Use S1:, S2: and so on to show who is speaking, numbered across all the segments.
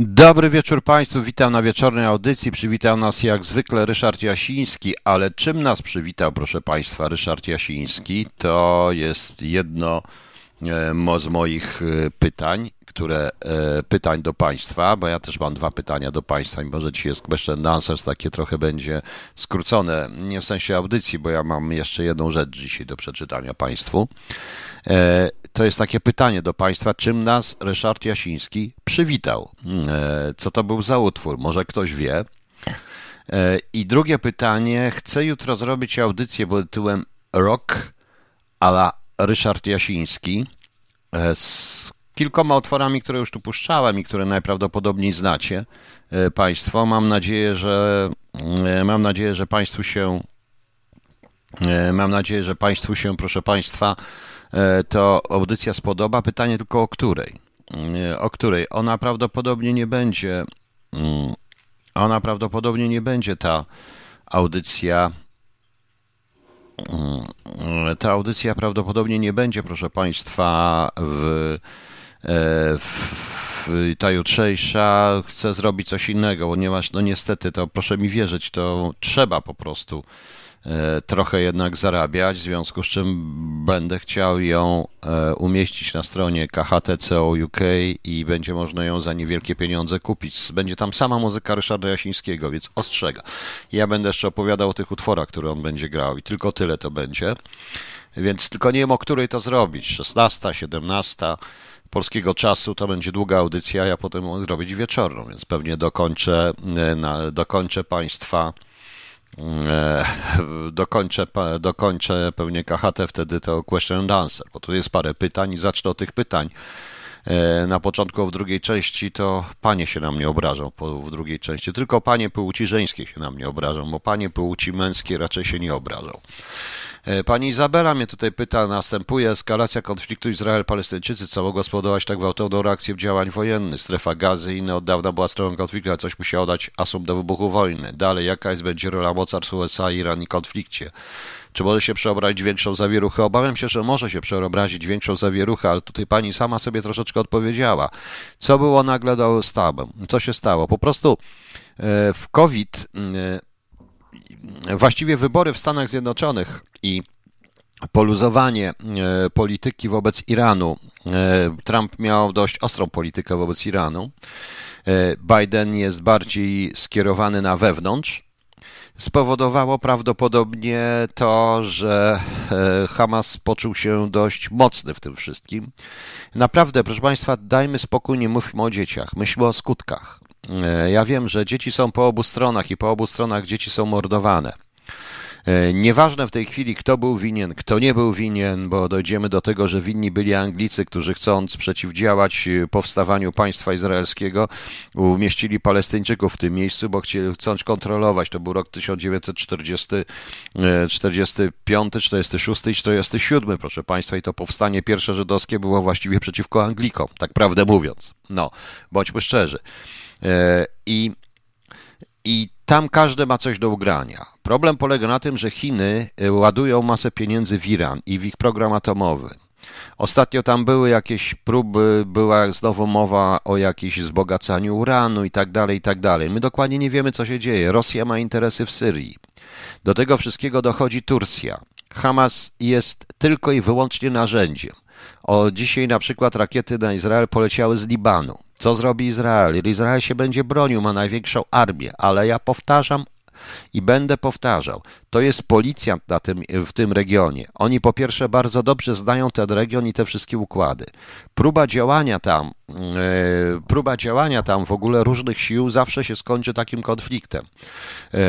S1: Dobry wieczór Państwu, witam na wieczornej audycji. Przywitał nas jak zwykle Ryszard Jasiński, ale czym nas przywitał, proszę Państwa, Ryszard Jasiński? To jest jedno e, z moich e, pytań, które e, pytań do Państwa, bo ja też mam dwa pytania do Państwa, mimo że dzisiaj jest question answers, takie trochę będzie skrócone, nie w sensie audycji, bo ja mam jeszcze jedną rzecz dzisiaj do przeczytania Państwu. E, to jest takie pytanie do Państwa, czym nas Ryszard Jasiński przywitał? E, co to był za utwór? Może ktoś wie? I drugie pytanie, chcę jutro zrobić audycję pod tytułem Rock a la Ryszard Jasiński z kilkoma utworami, które już tu puszczałem i które najprawdopodobniej znacie Państwo. Mam nadzieję, że mam nadzieję, że Państwu się mam nadzieję, że Państwu się, proszę Państwa, E, to audycja spodoba. Pytanie tylko o której? E, o której? Ona prawdopodobnie nie będzie. Mm, ona prawdopodobnie nie będzie ta audycja. Mm, ta audycja prawdopodobnie nie będzie, proszę Państwa, e, w ta jutrzejsza chce zrobić coś innego, ponieważ no niestety to proszę mi wierzyć, to trzeba po prostu E, trochę jednak zarabiać, w związku z czym będę chciał ją e, umieścić na stronie KHTCO UK i będzie można ją za niewielkie pieniądze kupić. Będzie tam sama muzyka Ryszarda Jasińskiego, więc ostrzega. Ja będę jeszcze opowiadał o tych utworach, które on będzie grał i tylko tyle to będzie. Więc tylko nie wiem, o której to zrobić. 16, 17 polskiego czasu to będzie długa audycja, ja potem mogę zrobić wieczorną, więc pewnie dokończę, e, na, dokończę Państwa E, dokończę, dokończę pewnie KHT wtedy to question and answer, bo tu jest parę pytań i zacznę od tych pytań. E, na początku w drugiej części to panie się na mnie obrażą w drugiej części. Tylko panie płci żeńskie się na mnie obrażą, bo panie płci męskie raczej się nie obrażą. E, pani Izabela mnie tutaj pyta, następuje eskalacja konfliktu Izrael-Palestyńczycy, co mogło spowodować tak gwałtowną reakcję działań wojennych. Strefa gazy i inne od dawna była stroną konfliktu, ale coś musiało dać asum do wybuchu wojny. Dalej, jaka jest będzie rola mocarstw USA, Iran i konflikcie? Czy może się przeobrazić większą zawieruchę? Obawiam się, że może się przeobrazić większą zawieruchę, ale tutaj pani sama sobie troszeczkę odpowiedziała. Co było nagle do stawem? Co się stało? Po prostu e, w COVID właściwie wybory w Stanach Zjednoczonych i poluzowanie e, polityki wobec Iranu. E, Trump miał dość ostrą politykę wobec Iranu. E, Biden jest bardziej skierowany na wewnątrz. Spowodowało prawdopodobnie to, że Hamas poczuł się dość mocny w tym wszystkim. Naprawdę, proszę Państwa, dajmy spokój, nie mówmy o dzieciach, myślmy o skutkach. Ja wiem, że dzieci są po obu stronach i po obu stronach dzieci są mordowane. E, nieważne w tej chwili, kto był winien, kto nie był winien, bo dojdziemy do tego, że winni byli Anglicy, którzy chcąc przeciwdziałać e, powstawaniu państwa izraelskiego, umieścili Palestyńczyków w tym miejscu, bo chcieli, chcąc kontrolować. To był rok 1945, 46 i 47, proszę Państwa, i to powstanie pierwsze żydowskie było właściwie przeciwko Anglikom, tak prawdę mówiąc. No, bądźmy szczerzy. E, I, i tam każdy ma coś do ugrania. Problem polega na tym, że Chiny y, ładują masę pieniędzy w Iran i w ich program atomowy. Ostatnio tam były jakieś próby, była znowu mowa o jakimś wzbogacaniu uranu i tak dalej, i tak dalej. My dokładnie nie wiemy, co się dzieje. Rosja ma interesy w Syrii. Do tego wszystkiego dochodzi Turcja. Hamas jest tylko i wyłącznie narzędziem. O dzisiaj na przykład rakiety na Izrael poleciały z Libanu. Co zrobi Izrael? Izrael się będzie bronił, ma największą armię, ale ja powtarzam i będę powtarzał, to jest policjant na tym, w tym regionie. Oni po pierwsze bardzo dobrze znają ten region i te wszystkie układy. Próba działania tam, yy, próba działania tam w ogóle różnych sił zawsze się skończy takim konfliktem. Yy,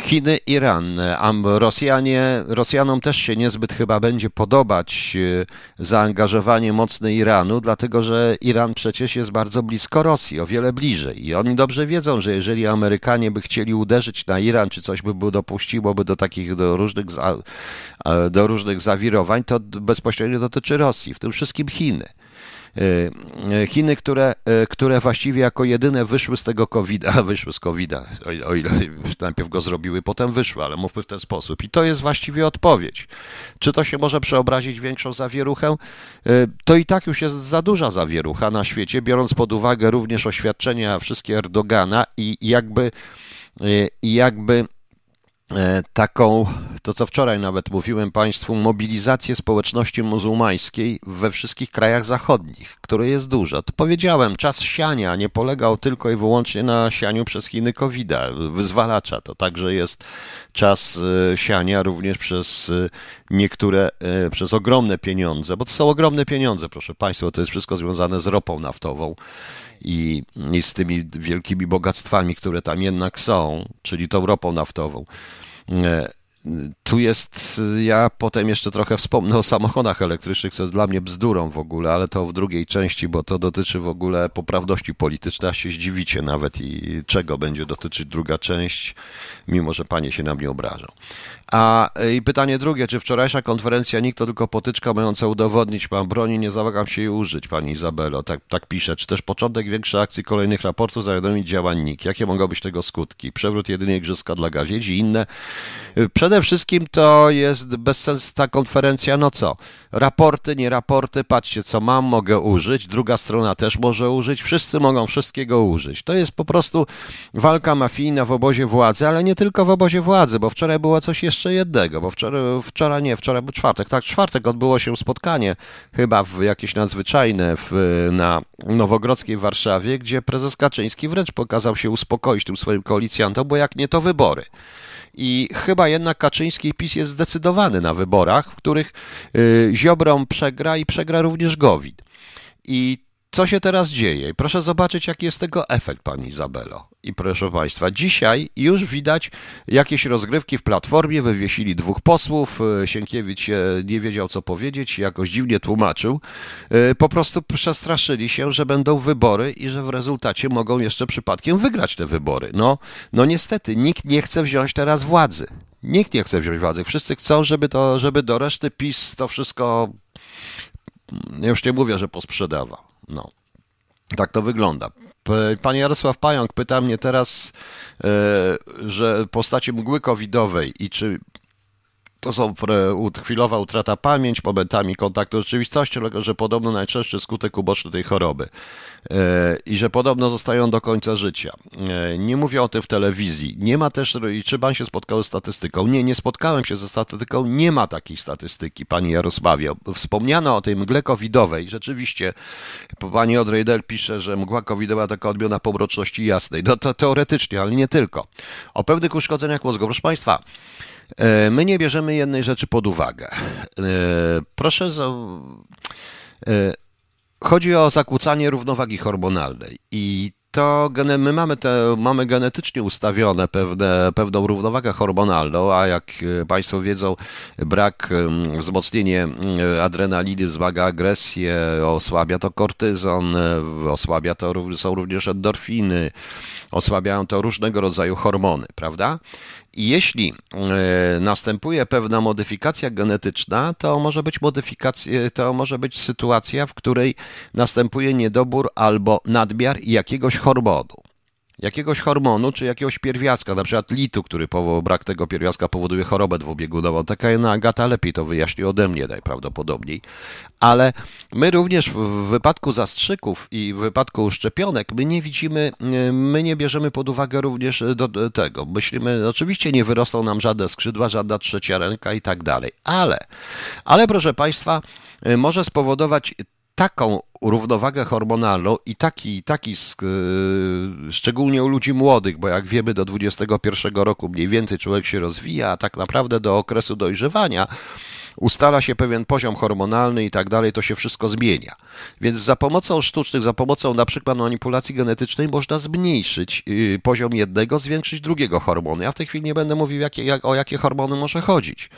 S1: Chiny, Iran. Rosjanie, Rosjanom też się niezbyt chyba będzie podobać e, zaangażowanie mocne Iranu, dlatego że Iran przecież jest bardzo blisko Rosji, o wiele bliżej. I oni dobrze wiedzą, że jeżeli Amerykanie by chcieli uderzyć na Iran, czy coś by było dopuściłoby do takich do różnych, do różnych zawirowań, to bezpośrednio dotyczy Rosji, w tym wszystkim Chiny. Chiny, które, które właściwie jako jedyne wyszły z tego COVID-a, wyszły z COVID-a, o ile najpierw go zrobiły, potem wyszły, ale mówmy w ten sposób. I to jest właściwie odpowiedź. Czy to się może przeobrazić w większą zawieruchę? To i tak już jest za duża zawierucha na świecie, biorąc pod uwagę również oświadczenia wszystkie Erdogana i jakby, i jakby taką, to co wczoraj nawet mówiłem Państwu, mobilizację społeczności muzułmańskiej we wszystkich krajach zachodnich, które jest dużo. To powiedziałem, czas siania nie polegał tylko i wyłącznie na sianiu przez Chiny covid wyzwalacza. To także jest czas e, siania również przez e, niektóre, przez ogromne pieniądze, bo to są ogromne pieniądze, proszę Państwa, to jest wszystko związane z ropą naftową i, i z tymi wielkimi bogactwami, które tam jednak są, czyli tą ropą naftową. E, tu jest, ja potem jeszcze trochę wspomnę o samochodach elektrycznych, co jest dla mnie bzdurą w ogóle, ale to w drugiej części, bo to dotyczy w ogóle poprawności politycznej, a się zdziwicie nawet i czego będzie dotyczyć druga część, mimo że panie się na mnie obrażą. A e, i pytanie drugie, czy wczorajsza konferencja nikt to tylko potyczka mająca udowodnić, mam broni, nie zawagam się jej użyć, pani Izabelo, tak, tak pisze. Czy też początek większej akcji kolejnych raportów zawiadomić działań NIK? Jakie mogą być tego skutki? Przewrót jedynie igrzyska dla gawiedzi, inne. E, przede wszystkim to jest bez sensu ta konferencja, no co? Raporty, nie raporty, patrzcie co mam, mogę użyć, druga strona też może użyć, wszyscy mogą wszystkiego użyć. To jest po prostu walka mafijna w obozie władzy, ale nie tylko w obozie władzy, bo wczoraj było coś jeszcze jeszcze jednego, bo wczoraj, wczoraj nie, wczoraj był czwartek, tak, czwartek odbyło się spotkanie, chyba w jakieś nadzwyczajne w, na Nowogrodzkiej Warszawie, gdzie prezes Kaczyński wręcz pokazał się uspokoić tym swoim koalicjantom, bo jak nie to wybory. I chyba jednak Kaczyński PiS jest zdecydowany na wyborach, w których y, Ziobrom przegra i przegra również Gowin. I co się teraz dzieje? Proszę zobaczyć, jaki jest tego efekt, pani Izabelo. I proszę państwa, dzisiaj już widać jakieś rozgrywki w platformie. Wywiesili dwóch posłów. E, Sienkiewicz nie wiedział, co powiedzieć, jakoś dziwnie tłumaczył. E, po prostu przestraszyli się, że będą wybory i że w rezultacie mogą jeszcze przypadkiem wygrać te wybory. No, no niestety, nikt nie chce wziąć teraz władzy. Nikt nie chce wziąć władzy. Wszyscy chcą, żeby, to, żeby do reszty PiS to wszystko. Ja już nie mówię, że posprzedawał. No. Tak to wygląda. Pan Jarosław Pająk pyta mnie teraz, e, że postaci mgły covidowej i czy to są chwilowa utrata pamięci, momentami kontaktu z rzeczywistością, ale że podobno najczęstszy skutek uboczny tej choroby e, i że podobno zostają do końca życia. E, nie mówię o tym w telewizji. Nie ma też, czy pan się spotkał z statystyką? Nie, nie spotkałem się ze statystyką. Nie ma takiej statystyki, pani Jarosławie. Wspomniano o tej mgle covidowej. Rzeczywiście, pani Odrejdel pisze, że mgła covidowa taka odmiana pomroczności jasnej. No to teoretycznie, ale nie tylko. O pewnych uszkodzeniach mózgu. Proszę państwa, E, my nie bierzemy jednej rzeczy pod uwagę. E, proszę. Za... E, chodzi o zakłócanie równowagi hormonalnej i to my mamy, te, mamy genetycznie ustawione pewne, pewną równowagę hormonalną, a jak Państwo wiedzą, brak, wzmocnienie adrenaliny wzmaga agresję, osłabia to kortyzon, osłabia to są również endorfiny, osłabiają to różnego rodzaju hormony, prawda? Jeśli e, następuje pewna modyfikacja genetyczna, to może być modyfikacja, to może być sytuacja, w której następuje niedobór albo nadmiar jakiegoś hormonu jakiegoś hormonu czy jakiegoś pierwiastka, na przykład litu, który powoł, brak tego pierwiastka powoduje chorobę dwubiegunową. Taka jedna Agata lepiej to wyjaśni ode mnie najprawdopodobniej. Ale my również w wypadku zastrzyków i w wypadku szczepionek, my nie widzimy, my nie bierzemy pod uwagę również do tego. Myślimy, oczywiście nie wyrosną nam żadne skrzydła, żadna trzecia ręka i tak dalej. Ale, ale proszę Państwa, może spowodować taką równowagę hormonalną i taki, taki yy, szczególnie u ludzi młodych, bo jak wiemy do 21 roku mniej więcej człowiek się rozwija, a tak naprawdę do okresu dojrzewania ustala się pewien poziom hormonalny i tak dalej, to się wszystko zmienia. Więc za pomocą sztucznych, za pomocą na przykład manipulacji genetycznej można zmniejszyć yy, poziom jednego, zwiększyć drugiego hormonu. Ja w tej chwili nie będę mówił, jakie, jak, o jakie hormony może chodzić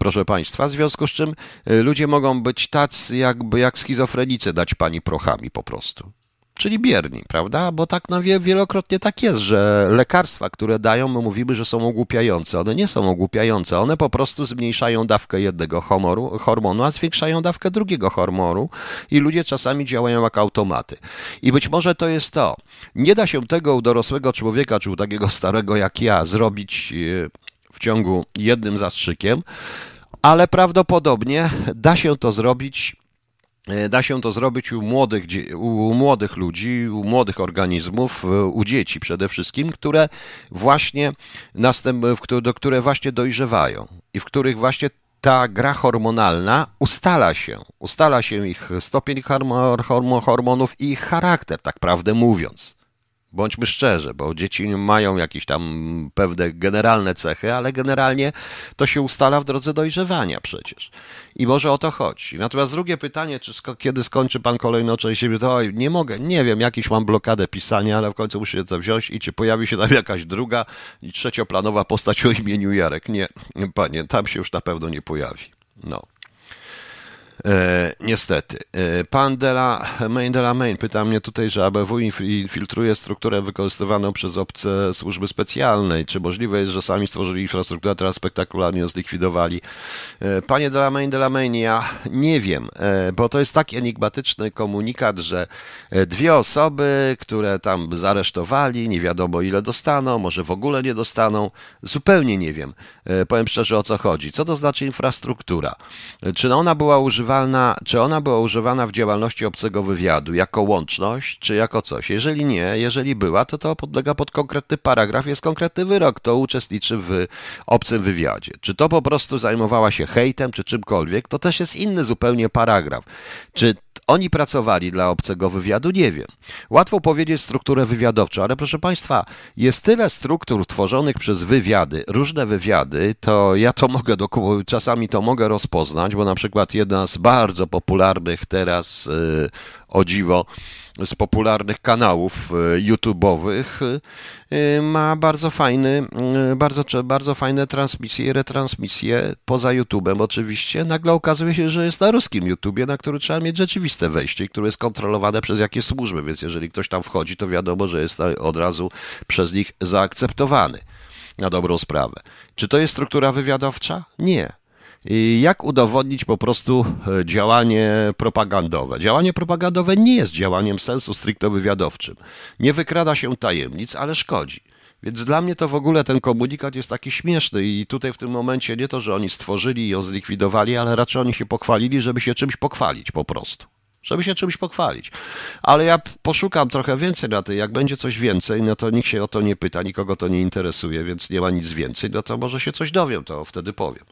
S1: proszę Państwa, w związku z czym y, ludzie mogą być tacy jakby jak schizofrenicy dać Pani prochami po prostu. Czyli bierni, prawda? Bo tak no, wielokrotnie tak jest, że lekarstwa, które dają, my mówimy, że są ogłupiające. One nie są ogłupiające, one po prostu zmniejszają dawkę jednego homoru, hormonu, a zwiększają dawkę drugiego hormonu i ludzie czasami działają jak automaty. I być może to jest to. Nie da się tego u dorosłego człowieka, czy u takiego starego jak ja, zrobić e, w ciągu jednym zastrzykiem, ale prawdopodobnie da się to zrobić da się to zrobić u młodych, u młodych ludzi, u młodych organizmów, e, u dzieci przede wszystkim, które właśnie następ, do które właśnie dojrzewają i w których właśnie ta gra hormonalna ustala się. Ustala się ich stopień hormonów i ich charakter, tak prawdę mówiąc. Bądźmy szczerzy, bo dzieci mają jakieś tam pewne generalne cechy, ale generalnie to się ustala w drodze dojrzewania przecież. I może o to chodzi. Natomiast drugie pytanie, czy sko kiedy skończy pan kolejną część? To nie mogę, nie wiem, jakiś mam blokadę pisania, ale w końcu muszę to wziąć i czy pojawi się tam jakaś druga i trzecioplanowa postać o imieniu Jarek? Nie, panie, tam się już na pewno nie pojawi. No. E, niestety. E, pan de la Main de la Main pyta mnie tutaj, że ABW infiltruje strukturę wykorzystywaną przez obce służby specjalne. Czy możliwe jest, że sami stworzyli infrastrukturę, teraz spektakularnie ją zlikwidowali? E, panie de la Main de la Main, ja nie wiem, bo to jest taki enigmatyczny komunikat, że dwie osoby, które tam zaresztowali, nie wiadomo ile dostaną, może w ogóle nie dostaną, zupełnie nie wiem. Powiem szczerze o co chodzi. Co to znaczy infrastruktura? Czy ona była używana czy ona była używana w działalności obcego wywiadu jako łączność, czy jako coś? Jeżeli nie, jeżeli była, to to podlega pod konkretny paragraf, jest konkretny wyrok, to uczestniczy w obcym wywiadzie. Czy to po prostu zajmowała się hejtem, czy czymkolwiek, to też jest inny zupełnie paragraf. Czy oni pracowali dla obcego wywiadu? Nie wiem. Łatwo powiedzieć strukturę wywiadowczą, ale proszę Państwa, jest tyle struktur tworzonych przez wywiady, różne wywiady, to ja to mogę, czasami to mogę rozpoznać, bo na przykład jedna z bardzo popularnych teraz, y, o dziwo, z popularnych kanałów e, YouTube'owych e, ma bardzo fajny, e, bardzo, bardzo fajne transmisje i retransmisje poza YouTube'em oczywiście. Nagle okazuje się, że jest na ruskim YouTubie, na który trzeba mieć rzeczywiste wejście, które jest kontrolowane przez jakieś służby, więc jeżeli ktoś tam wchodzi, to wiadomo, że jest od razu przez nich zaakceptowany na dobrą sprawę. Czy to jest struktura wywiadowcza? Nie. Jak udowodnić po prostu e, działanie propagandowe? Działanie propagandowe nie jest działaniem sensu stricte wywiadowczym. Nie wykrada się tajemnic, ale szkodzi. Więc dla mnie to w ogóle ten komunikat jest taki śmieszny i tutaj w tym momencie nie to, że oni stworzyli i ją zlikwidowali, ale raczej oni się pochwalili, żeby się czymś pochwalić po prostu. Żeby się czymś pochwalić. Ale ja poszukam trochę więcej na tym. Jak będzie coś więcej, no to nikt się o to nie pyta, nikogo to nie interesuje, więc nie ma nic więcej, no to może się coś dowiem, to wtedy powiem.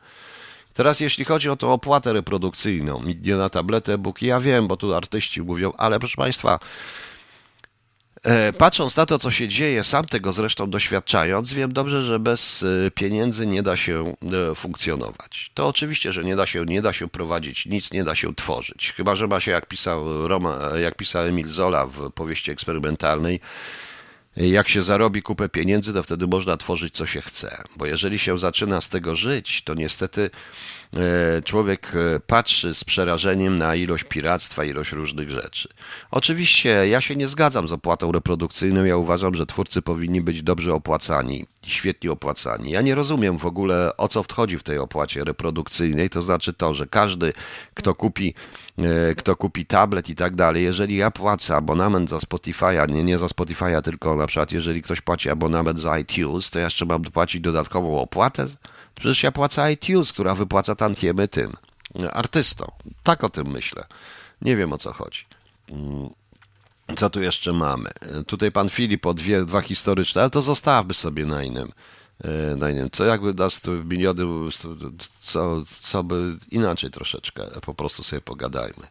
S1: Teraz jeśli chodzi o tą opłatę reprodukcyjną, nie na tabletę e-book, ja wiem, bo tu artyści mówią, ale proszę Państwa, e, Patrząc na to, co się dzieje, sam tego zresztą doświadczając, wiem dobrze, że bez e, pieniędzy nie da się e, funkcjonować. To oczywiście, że nie da się, nie da się prowadzić nic, nie da się tworzyć. Chyba, że ma się, jak pisał, Roma, jak pisał Emil Zola w powieści eksperymentalnej, jak się zarobi kupę pieniędzy, to wtedy można tworzyć co się chce. Bo jeżeli się zaczyna z tego żyć, to niestety człowiek e, patrzy z przerażeniem na ilość piractwa, ilość różnych rzeczy. Oczywiście ja się nie zgadzam z opłatą reprodukcyjną. Ja uważam, że twórcy powinni być dobrze opłacani, świetnie opłacani. Ja nie rozumiem w ogóle o co wchodzi w tej opłacie reprodukcyjnej. To znaczy to, że każdy, kto kupi, e, kto kupi tablet i tak dalej, jeżeli ja płacę abonament za Spotify'a, nie, nie za Spotify'a, tylko na przykład jeżeli ktoś płaci abonament za iTunes, to ja jeszcze mam płacić dodatkową opłatę? Przecież ja płacę iTunes, która wypłaca tantiemy tym artystom. Tak o tym myślę. Nie wiem o co chodzi. Mm. Co tu jeszcze mamy? Tutaj pan Filip o dwie, dwa historyczne, ale to zostawmy sobie na innym. E, na innym. Co jakby nas tu miliony, co, co by inaczej troszeczkę, po prostu sobie pogadajmy.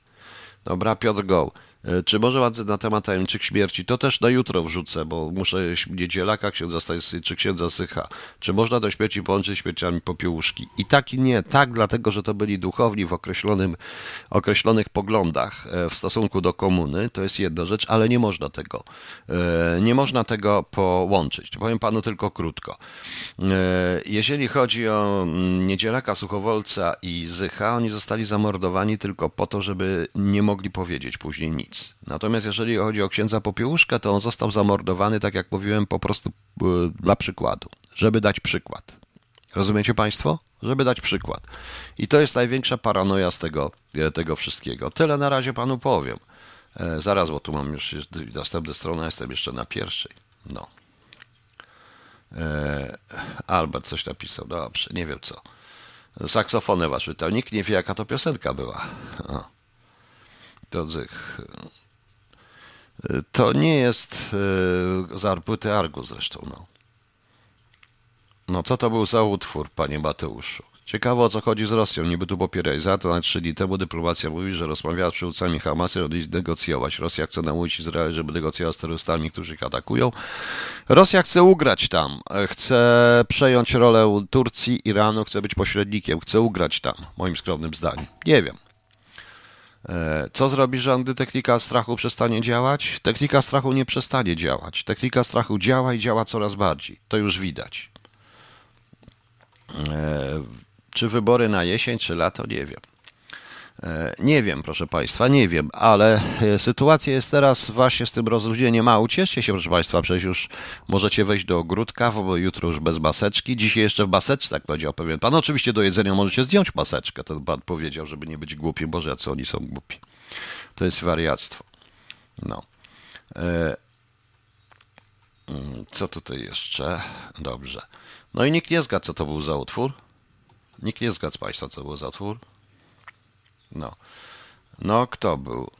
S1: Dobra, Piotr Go. E, czy może na temat tajemniczych śmierci? To też na jutro wrzucę, bo muszę niedzielaka księdza Stajsy, czy księdza Sycha. Czy można do śmierci połączyć śmierciami popiełuszki? I tak i nie. Tak, dlatego, że to byli duchowni w określonym, określonych poglądach e, w stosunku do komuny. To jest jedna rzecz, ale nie można tego. E, nie można tego połączyć. Powiem panu tylko krótko. Jeżeli chodzi o mm, niedzielaka Suchowolca i Zycha, oni zostali zamordowani tylko po to, żeby nie mogli powiedzieć później nic nic. Natomiast jeżeli chodzi o księdza Popiełuszka, to on został zamordowany, tak jak mówiłem, po prostu e, dla przykładu, żeby dać przykład. Rozumiecie Państwo? Żeby dać przykład. I to jest największa paranoja z tego, e, tego wszystkiego. Tyle na razie Panu powiem. E, zaraz, bo tu mam już następną stronę, jestem jeszcze na pierwszej. No. E, Albert coś napisał, dobrze, nie wiem co. Saksofonę was czytał. Nikt nie wie, jaka to piosenka była. O. To zych. To nie jest e, z Arpłyty Argu zresztą, no. No co to był za utwór, panie Mateuszu? Ciekawe o co chodzi z Rosją. Niby tu popierali. Za to na trzy dni temu dyplomacja mówi, że rozmawiała z przywódcami Hamasu i negocjować. Rosja chce nauczyć Izrael, żeby negocjować z terrorystami, którzy ich atakują. Rosja chce ugrać tam. Chce przejąć rolę Turcji, Iranu, chce być pośrednikiem, chce ugrać tam, moim skromnym zdaniem. Nie wiem. E, co zrobi rząd, gdy technika strachu przestanie działać? Technika strachu nie przestanie działać. Technika strachu działa i działa coraz bardziej. To już widać. E, czy wybory na jesień, czy lato? Nie wiem. E, nie wiem, proszę Państwa, nie wiem, ale e, sytuacja jest teraz właśnie z tym rozluźnieniem. A ucieszcie się, proszę Państwa, przecież już możecie wejść do ogródka, bo jutro już bez maseczki. Dzisiaj jeszcze w maseczce, tak powiedział pewien pan. Oczywiście do jedzenia możecie zdjąć maseczkę. Ten pan powiedział, żeby nie być głupi. Boże, co oni są głupi. To jest wariactwo. No. E, mm, co tutaj jeszcze? Dobrze. No i nikt nie zgadł, co to był za utwór. Nikt nie zgadł z Państwa, co był za utwór. No. No, kto był?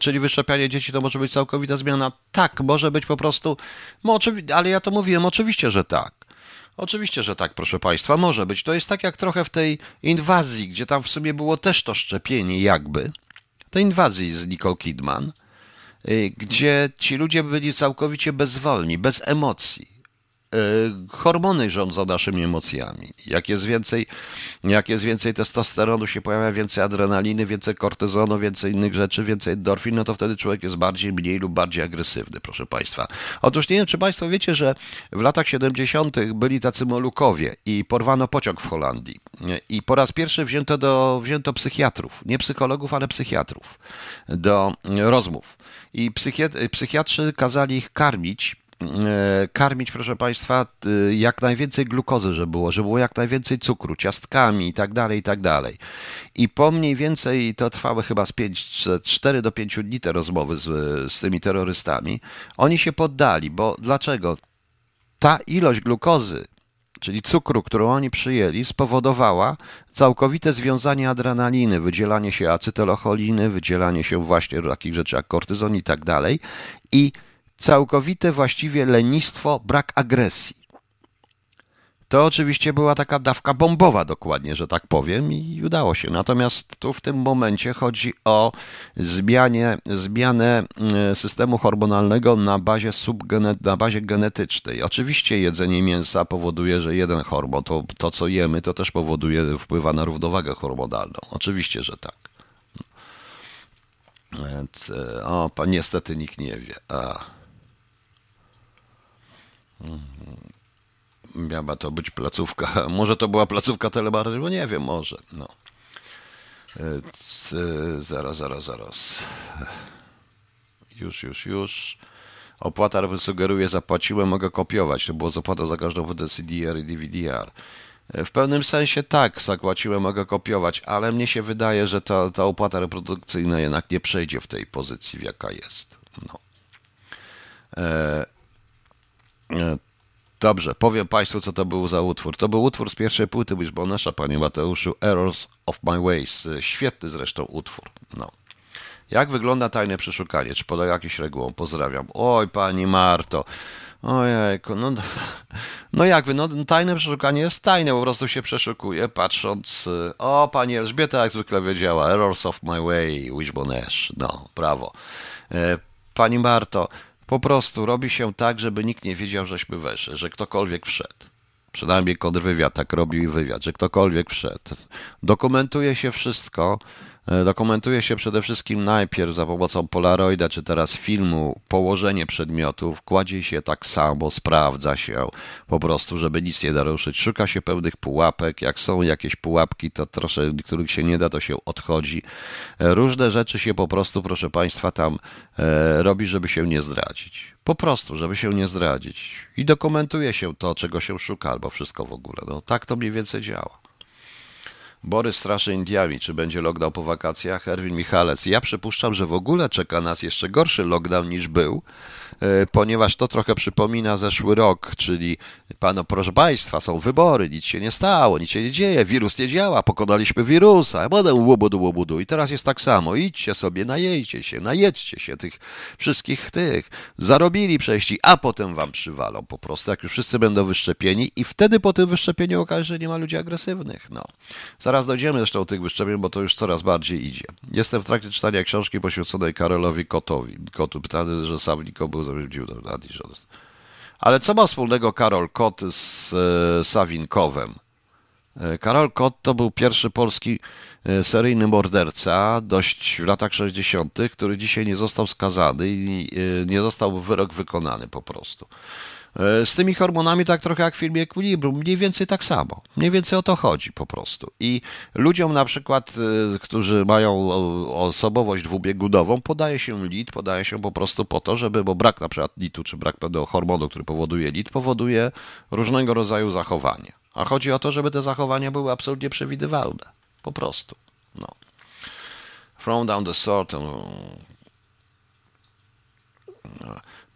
S1: Czyli wyszczepianie dzieci to może być całkowita zmiana? Tak, może być po prostu. No, ale ja to mówiłem, oczywiście, że tak. Oczywiście, że tak, proszę Państwa, może być. To jest tak jak trochę w tej inwazji, gdzie tam w sumie było też to szczepienie, jakby. Tej inwazji z Nicole Kidman, e, gdzie ci ludzie byli całkowicie bezwolni, bez emocji. E, hormony rządzą naszymi emocjami. Jak jest więcej, jak jest więcej testosteronu, się pojawia więcej adrenaliny, więcej kortyzonu, więcej innych rzeczy, więcej endorfin, no to wtedy człowiek jest bardziej, mniej lub bardziej agresywny, proszę Państwa. Otóż nie wiem, czy Państwo wiecie, że w latach 70. byli tacy molukowie i porwano pociąg w Holandii. I po raz pierwszy wzięto, do, wzięto psychiatrów, nie psychologów, ale psychiatrów, do rozmów. I psychiatrzy kazali ich karmić karmić, proszę Państwa, jak najwięcej glukozy, żeby było, żeby było jak najwięcej cukru, ciastkami i tak dalej, i tak dalej. I po mniej więcej, to trwały chyba z 5, 4 do 5 dni te rozmowy z, z tymi terrorystami, oni się poddali, bo dlaczego? Ta ilość glukozy, czyli cukru, którą oni przyjęli, spowodowała całkowite związanie adrenaliny, wydzielanie się acetylocholiny, wydzielanie się właśnie takich rzeczy jak kortyzon i tak dalej. I całkowite właściwie lenistwo, brak agresji. To oczywiście była taka dawka bombowa, dokładnie, że tak powiem, i udało się. Natomiast tu w tym momencie chodzi o zmianie, zmianę mm, systemu hormonalnego na bazie, subgenet, na bazie genetycznej. Oczywiście jedzenie mięsa powoduje, że jeden hormon, to, to co jemy, to też powoduje, wpływa na równowagę hormonalną. Oczywiście, że tak. E, o, niestety nikt nie wie. A. Mhm. Miała to być placówka. Może to była placówka telemarketingu? bo nie wiem, może. No. E, zaraz, zaraz, zaraz. Już, już, już. Opłata sugeruje, zapłaciłem, mogę kopiować. To było zapłata za każdą WD CDR i DVDR. E, w pewnym sensie tak, zapłaciłem, mogę kopiować, ale mnie się wydaje, że ta, ta opłata reprodukcyjna jednak nie przejdzie w tej pozycji, w jaka jest. No. E, dobrze, powiem Państwu, co to był za utwór. To był utwór z pierwszej płyty Wishbonesha, panie Mateuszu, Errors of My Ways. E, świetny zresztą utwór. No. Jak wygląda tajne przeszukanie? Czy podał jakieś regułą? Pozdrawiam. Oj, pani Marto. Ojejku, no, no jakby, no tajne przeszukanie jest tajne, po prostu się przeszukuje, patrząc, e, o, pani Elżbieta jak zwykle wiedziała, Errors of My Way, Wishbone no, brawo. Pani Marto, po prostu robi się tak, żeby nikt nie wiedział, żeśmy weszli, że ktokolwiek wszedł. Przynajmniej kontrwywiad tak robił i wywiad, że ktokolwiek wszedł. Dokumentuje się wszystko, dokumentuje się przede wszystkim najpierw za pomocą Polaroida, czy teraz filmu, położenie przedmiotów, kładzie się tak samo, sprawdza się po prostu, żeby nic nie naruszyć. Szuka się pewnych pułapek, jak są jakieś pułapki, to troszkę, których się nie da, to się odchodzi. E, różne rzeczy się po prostu, proszę Państwa, tam e, robi, żeby się nie zdradzić. Po prostu, żeby się nie zdradzić. I dokumentuje się to, czego się szuka, albo wszystko w ogóle. No tak to mniej więcej działa. Borys straszy Indiami, czy będzie lockdown po wakacjach? Erwin Michalec. Ja przypuszczam, że w ogóle czeka nas jeszcze gorszy lockdown niż był, ponieważ to trochę przypomina zeszły rok, czyli pano, proszę Państwa, są wybory, nic się nie stało, nic się nie dzieje, wirus nie działa, pokonaliśmy wirusa, potem łobudu, łobudu i teraz jest tak samo, idźcie sobie, najejcie się, najedźcie się tych wszystkich tych, zarobili przejści, a potem wam przywalą po prostu, jak już wszyscy będą wyszczepieni i wtedy po tym wyszczepieniu okaże że nie ma ludzi agresywnych, no. Zaraz dojdziemy zresztą do tych wyszczepień, bo to już coraz bardziej idzie. Jestem w trakcie czytania książki poświęconej Karolowi Kotowi. Kotu pytany, że Sawniko był dziwny. Ale co ma wspólnego Karol Kot z e, Sawinkowem? E, Karol Kot to był pierwszy polski e, seryjny morderca, dość w latach 60., który dzisiaj nie został skazany i nie został wyrok wykonany po prostu. E, z tymi hormonami tak trochę jak w filmie Equilibrium, mniej więcej tak samo. Mniej więcej o to chodzi po prostu. I ludziom na przykład, e, którzy mają osobowość dwubiegunową, podaje się lit, podaje się po prostu po to, żeby, bo brak na przykład litu, czy brak pewnego hormonu, który powoduje lit, powoduje różnego rodzaju zachowanie. A chodzi o to, żeby te zachowania były absolutnie przewidywalne. Po prostu. No. Throw down the sword.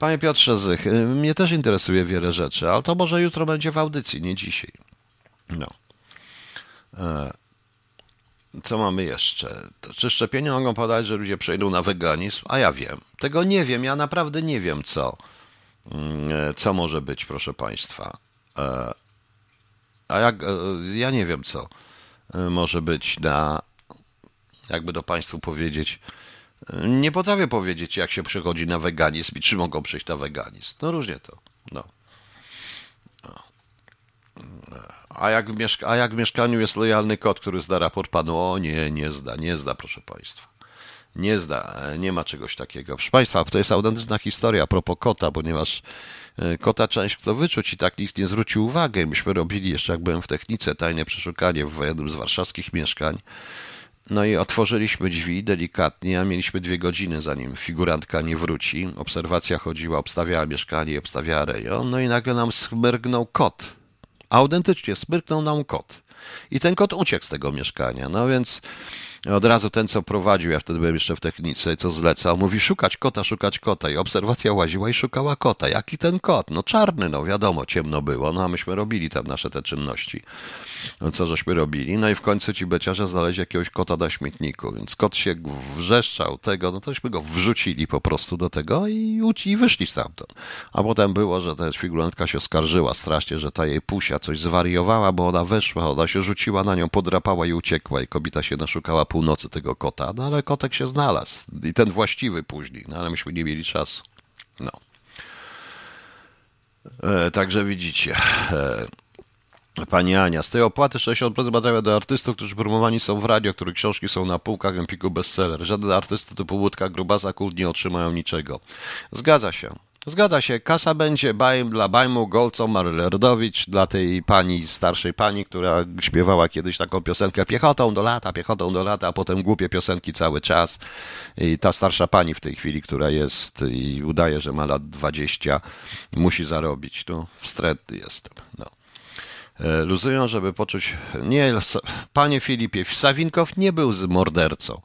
S1: Panie Piotrze Zych, y, mnie też interesuje wiele rzeczy, ale to może jutro będzie w audycji, nie dzisiaj. No. E, co mamy jeszcze? Czy szczepienia mogą podać, że ludzie przejdą na weganizm? A ja wiem. Tego nie wiem, ja naprawdę nie wiem, co, mm, e, co może być, proszę Państwa. E, a jak, ja nie wiem, co może być na, jakby do Państwu powiedzieć, nie potrafię powiedzieć, jak się przechodzi na weganizm i czy mogą przejść na weganizm. No różnie to. No. A jak, w a jak w mieszkaniu jest lojalny kot, który zda raport panu? O nie, nie zda, nie zda, proszę państwa. Nie zda, nie ma czegoś takiego. Proszę państwa, to jest autentyczna historia a propos kota, ponieważ e, kota część kto wyczuć i tak nikt nie zwrócił uwagi. Myśmy robili jeszcze, jak byłem w technice, tajne przeszukanie w jednym z warszawskich mieszkań. No i otworzyliśmy drzwi delikatnie, a mieliśmy dwie godziny, zanim figurantka nie wróci. Obserwacja chodziła, obstawiała mieszkanie, obstawiała rejon. No i nagle nam smyrgnął kot. Autentycznie smyrgnął nam kot. I ten kot uciekł z tego mieszkania. No więc od razu ten, co prowadził, ja wtedy byłem jeszcze w technice, co zlecał, mówi szukać kota, szukać kota. I obserwacja łaziła i szukała kota. Jaki ten kot? No czarny, no wiadomo, ciemno było. No a myśmy robili tam nasze te czynności. No co żeśmy robili. No i w końcu ci beciarze znaleźli jakiegoś kota na śmietniku. Więc kot się wrzeszczał tego, no tośmy go wrzucili po prostu do tego i, i wyszli stamtąd. A potem było, że ta figurantka się skarżyła strasznie, że ta jej pusia coś zwariowała, bo ona weszła, ona się rzuciła na nią, podrapała i uciekła i kobieta się naszukała północy tego kota, no ale kotek się znalazł i ten właściwy później, no ale myśmy nie mieli czasu. No. E, także widzicie. E, Pani Ania, z tej opłaty 60% materiału do artystów, którzy promowani są w radio, których książki są na półkach Empiku bestseller. Żaden artysta typu Łódka, Grubasa, Kult nie otrzymają niczego. Zgadza się. Zgadza się, kasa będzie bajm dla Bajmu, Golco, Maryl Rodowicz, dla tej pani, starszej pani, która śpiewała kiedyś taką piosenkę piechotą do lata, piechotą do lata, a potem głupie piosenki cały czas. I ta starsza pani w tej chwili, która jest i udaje, że ma lat 20, musi zarobić. No, wstrętny jestem. No. E, luzują, żeby poczuć. Nie, panie Filipie, Sawinkow nie był mordercą.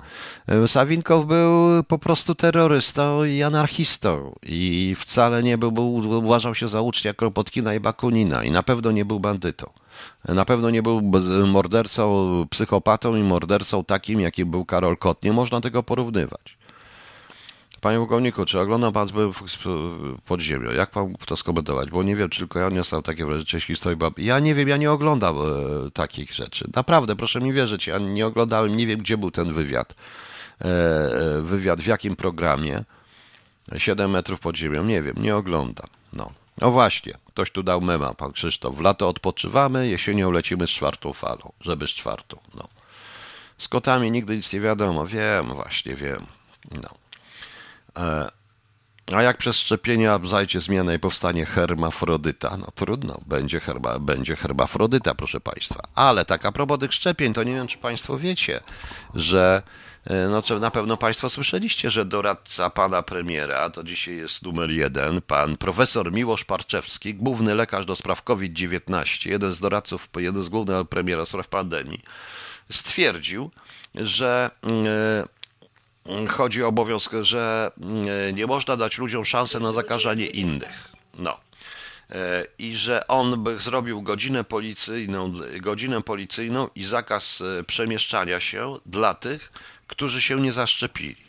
S1: E, Sawinkow był po prostu terrorystą i anarchistą i wcale nie był, był uważał się za ucznia Kropotkina i Bakunina i na pewno nie był bandytą. E, na pewno nie był mordercą, psychopatą i mordercą takim, jakim był Karol Kot. Nie można tego porównywać. Panie pułkowniku, czy oglądał pan zbyt pod ziemią? Jak pan to skomentować? Bo nie wiem, czy tylko ja odniosłem takie wrażenie historii. Bo ja nie wiem, ja nie oglądam e, takich rzeczy. Naprawdę, proszę mi wierzyć, ja nie oglądałem, nie wiem, gdzie był ten wywiad. E, e wywiad, w jakim programie. 7 metrów pod ziemią, nie wiem, nie oglądam. No. No właśnie, ktoś tu dał mema, pan Krzysztof. W lato odpoczywamy, jesienią lecimy z czwartą falą, żeby z czwartą. No. Z kotami nigdy nic nie wiadomo. Wiem, właśnie wiem. No. E, a jak przez szczepienia zajdzie zmiana i powstanie hermafrodyta? No trudno, będzie, herba, będzie hermafrodyta, proszę Państwa. Ale tak a propos tych szczepień, to nie wiem, czy Państwo wiecie, że e, no, na pewno Państwo słyszeliście, że doradca pana premiera, to dzisiaj jest numer jeden, pan profesor Miłosz Parczewski, główny lekarz do spraw COVID-19, jeden z doradców, jeden z głównych premiera spraw pandemii, stwierdził, że yy, chodzi o obowiązek, że mm, nie można dać ludziom szansę na zakażanie innych. No. E, I że on by zrobił godzinę policyjną, godzinę policyjną i zakaz e, przemieszczania się dla tych, którzy się nie zaszczepili.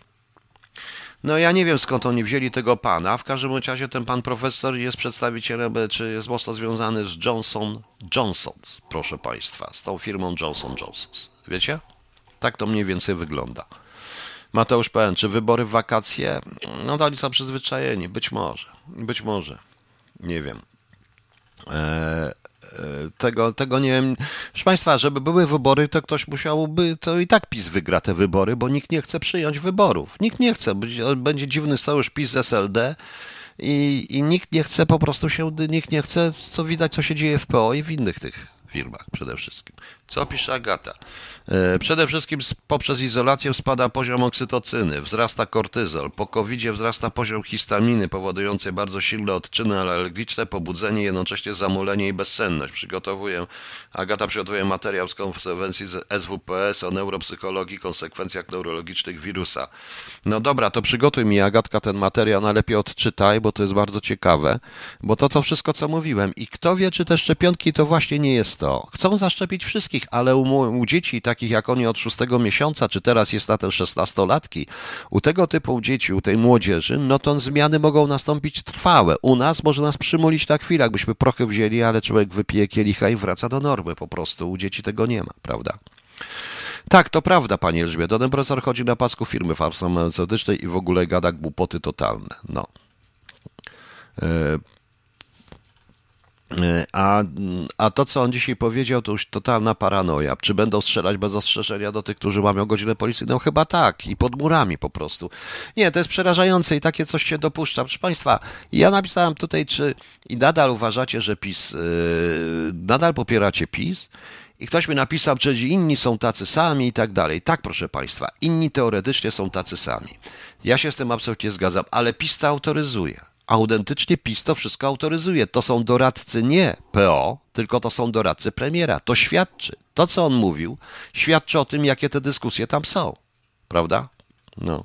S1: No ja nie wiem skąd oni wzięli tego pana. W każdym razie ten pan profesor jest przedstawicielem, czy jest mocno związany z Johnson Johnson, proszę państwa, z tą firmą Johnson Johnson. Wiecie? Tak to mniej więcej wygląda. Mateusz P. Czy wybory w wakacje? No to są przyzwyczajeni. Być może. Być może. Nie wiem. Eee, tego, tego nie wiem. Proszę Państwa, żeby były wybory, to ktoś musiałby, to i tak PiS wygra te wybory, bo nikt nie chce przyjąć wyborów. Nikt nie chce. Będzie dziwny sojusz PiS z SLD i, i nikt nie chce po prostu się, nikt nie chce, to widać co się dzieje w PO i w innych tych firmach przede wszystkim. Co pisze Agata? E, przede wszystkim poprzez izolację spada poziom oksytocyny, wzrasta kortyzol, po covid wzrasta poziom histaminy powodującej bardzo silne odczyny alergiczne, pobudzenie, jednocześnie zamulenie i bezsenność. Przygotowuję, Agata przygotowuje materiał z konferencji z SWPS o neuropsychologii, konsekwencjach neurologicznych wirusa. No dobra, to przygotuj mi Agatka ten materiał, najlepiej odczytaj, bo to jest bardzo ciekawe, bo to to wszystko co mówiłem i kto wie, czy te szczepionki to właśnie nie jest to. Chcą zaszczepić wszystkich, ale u, u dzieci takich jak oni od szóstego miesiąca, czy teraz jest na te szesnastolatki, u tego typu dzieci, u tej młodzieży, no to zmiany mogą nastąpić trwałe. U nas może nas przymulić na chwilę, jakbyśmy prochy wzięli, ale człowiek wypije kielicha i wraca do normy po prostu. U dzieci tego nie ma, prawda? Tak, to prawda, panie Elżbieto. Ten profesor chodzi na pasku firmy farmaceutycznej i w ogóle gada głupoty totalne. No. A, a to, co on dzisiaj powiedział, to już totalna paranoja. Czy będą strzelać bez ostrzeżenia do tych, którzy łamią godzinę policyjną? No chyba tak. I pod murami po prostu. Nie, to jest przerażające i takie coś się dopuszcza. Proszę Państwa, ja napisałem tutaj, czy i nadal uważacie, że PiS, yy, nadal popieracie PiS? I ktoś mi napisał, że inni są tacy sami i tak dalej. Tak, proszę Państwa, inni teoretycznie są tacy sami. Ja się z tym absolutnie zgadzam, ale PiS to autoryzuje autentycznie PiS to wszystko autoryzuje. To są doradcy nie PO, tylko to są doradcy premiera. To świadczy. To, co on mówił, świadczy o tym, jakie te dyskusje tam są. Prawda? No.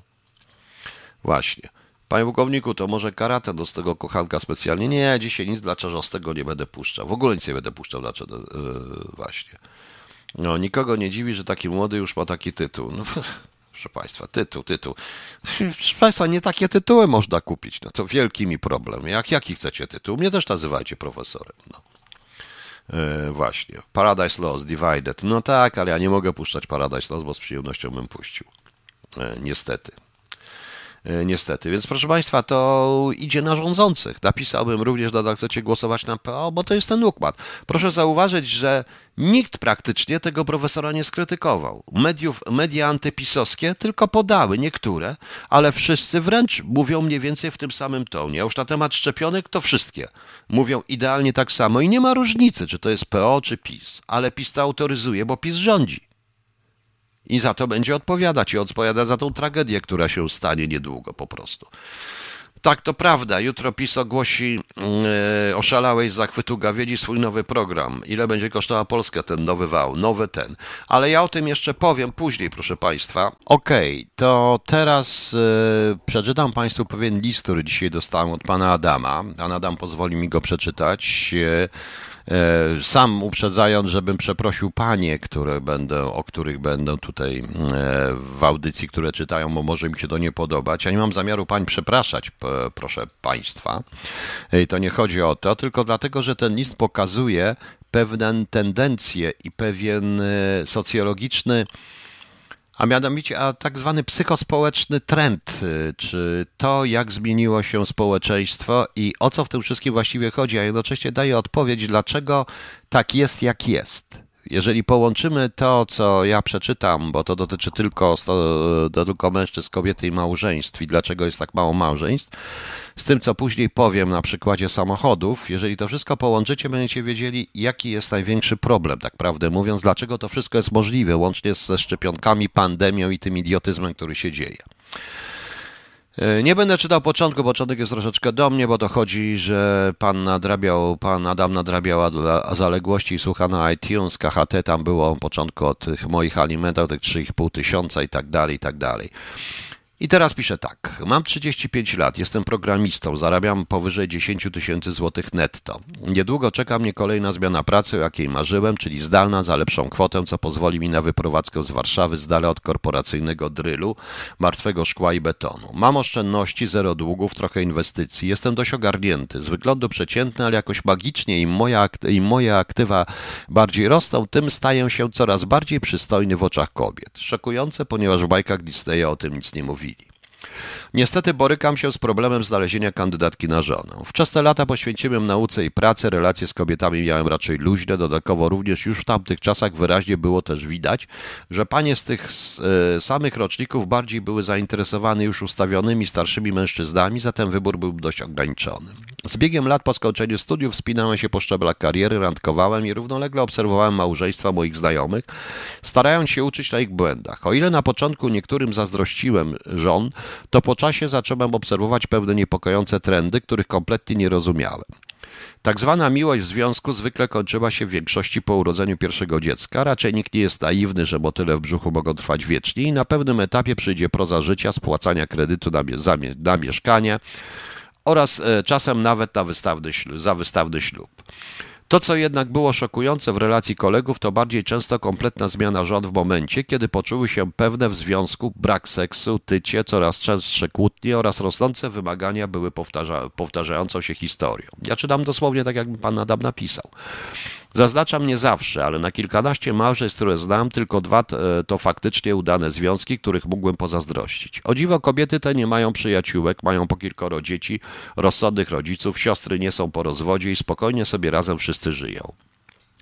S1: Właśnie. Panie pułkowniku, to może karate do tego kochanka specjalnie? Nie, dzisiaj nic dla Czarzostego nie będę puszczał. W ogóle nic nie będę puszczał dla Yy, właśnie. No, nikogo nie dziwi, że taki młody już ma taki tytuł. No, proszę Państwa, tytuł, tytuł. Proszę Państwa, nie takie tytuły można kupić, no to wielki mi problem. Jak, jaki chcecie tytuł? Mnie też nazywajcie profesorem, no. Yy, właśnie. Paradise Lost, Divided. No tak, ale ja nie mogę puszczać Paradise Lost, bo z przyjemnością bym puścił. Yy, niestety. E, niestety. Więc proszę Państwa, to idzie na rządzących. Napisałbym również, nadal chcecie głosować na PO, bo to jest ten układ. Proszę zauważyć, że nikt praktycznie tego profesora nie skrytykował. Mediów, media antypisowskie tylko podały niektóre, ale wszyscy wręcz mówią mniej więcej w tym samym tonie. A już na temat szczepionek to wszystkie mówią idealnie tak samo i nie ma różnicy, czy to jest PO, czy PiS. Ale PiS to autoryzuje, bo PiS rządzi i za to będzie odpowiadać i odpowiada za tą tragedię, która się stanie niedługo po prostu. Tak, to prawda. Jutro PiS ogłosi yy, oszalałej z zachwytu gawiedzi swój nowy program. Ile będzie kosztowała Polskę ten nowy wał, nowy ten. Ale ja o tym jeszcze powiem później, proszę Państwa. Okej, okay, to teraz yy, przeczytam Państwu pewien list, który dzisiaj dostałem od pana Adama. Pan Adam pozwoli mi go przeczytać. Yy, E, sam uprzedzając, żebym przeprosił panie, które będą, o których będą tutaj e, w audycji, które czytają, bo może mi się to nie podobać. Ja nie mam zamiaru pań przepraszać, proszę państwa. E, I to nie chodzi o to, tylko dlatego, że ten list pokazuje pewne tendencje i pewien socjologiczny a mianowicie a tak zwany psychospołeczny trend, y, czy to, jak zmieniło się społeczeństwo i o co w tym wszystkim właściwie chodzi, a jednocześnie daje odpowiedź, dlaczego tak jest, jak jest. Jeżeli połączymy to, co ja przeczytam, bo to dotyczy tylko, to tylko mężczyzn, kobiety i małżeństw i dlaczego jest tak mało małżeństw, z tym, co później powiem na przykładzie samochodów, jeżeli to wszystko połączycie, będziecie wiedzieli, jaki jest największy problem, tak prawdę mówiąc, dlaczego to wszystko jest możliwe, łącznie ze szczepionkami, pandemią i tym idiotyzmem, który się dzieje. E, nie będę czytał początku, początek jest troszeczkę do mnie, bo to chodzi, że pan nadrabiał, pan Adam nadrabiał zaległości i słucha na iTunes, KHT, tam było początku od tych moich alimentów, tych 3,5 tysiąca i tak dalej, i tak dalej. I teraz piszę tak. Mam 35 lat, jestem programistą, zarabiam powyżej 10 tysięcy złotych netto. Niedługo czeka mnie kolejna zmiana pracy, o jakiej marzyłem, czyli zdalna za lepszą kwotę, co pozwoli mi na wyprowadzkę z Warszawy z dala od korporacyjnego drylu, martwego szkła i betonu. Mam oszczędności, zero długów, trochę inwestycji. Jestem dość ogarnięty, z wyglądu przeciętny, ale jakoś magicznie im, moja, im moje aktywa bardziej rosną, tym staję się coraz bardziej przystojny w oczach kobiet. Szokujące, ponieważ w bajkach Disneya o tym nic nie mówili. Niestety borykam się z problemem znalezienia kandydatki na żonę. Wczesne lata poświęciłem nauce i pracy, relacje z kobietami miałem raczej luźne, dodatkowo również już w tamtych czasach wyraźnie było też widać, że panie z tych e, samych roczników bardziej były zainteresowane już ustawionymi starszymi mężczyznami, zatem wybór był dość ograniczony. Z biegiem lat po skończeniu studiów wspinałem się po szczeblach kariery, randkowałem i równolegle obserwowałem małżeństwa moich znajomych, starając się uczyć na ich błędach. O ile na początku niektórym zazdrościłem żon, to po czasie zacząłem obserwować pewne niepokojące trendy, których kompletnie nie rozumiałem. Tak zwana miłość w związku zwykle kończyła się w większości po urodzeniu pierwszego dziecka. Raczej nikt nie jest naiwny, że motyle w brzuchu mogą trwać wiecznie i na pewnym etapie przyjdzie proza życia, spłacania kredytu na, na, mieszkanie oraz e, czasem nawet na wystawny, za wystawny ślub. To, co jednak było szokujące w relacji kolegów, to bardziej często kompletna zmiana żon w momencie, kiedy poczuły się pewne w związku, brak seksu, tycie, coraz częstsze kłótnie oraz rosnące wymagania były powtarza powtarzającą się historią. Ja czytam dosłownie tak, jakby pan Adam napisał. Zaznaczam nie zawsze, ale na kilkanaście małżeństw, które znam, tylko dwa e, to faktycznie udane związki, których mógłbym pozazdrościć. O dziwo kobiety te nie mają przyjaciółek, mają po kilkoro dzieci, rozsądnych rodziców, siostry nie są po rozwodzie i spokojnie sobie razem wszyscy żyją.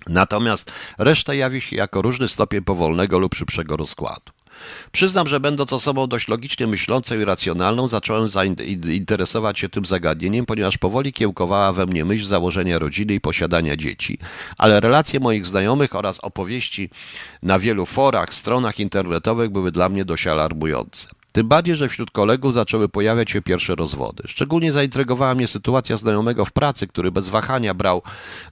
S1: Natomiast reszta jawi się jako różny stopień powolnego lub szybszego rozkładu. Przyznam, że będąc osobą dość logicznie myślącą i racjonalną, zacząłem zainteresować się tym zagadnieniem, ponieważ powoli kiełkowała we mnie myśl założenia rodziny i posiadania dzieci. Ale relacje moich znajomych oraz opowieści na wielu forach, stronach internetowych były dla mnie dość alarmujące. Tym bardziej, że wśród kolegów zaczęły pojawiać się pierwsze rozwody. Szczególnie zaintrygowała mnie sytuacja znajomego w pracy, który bez wahania brał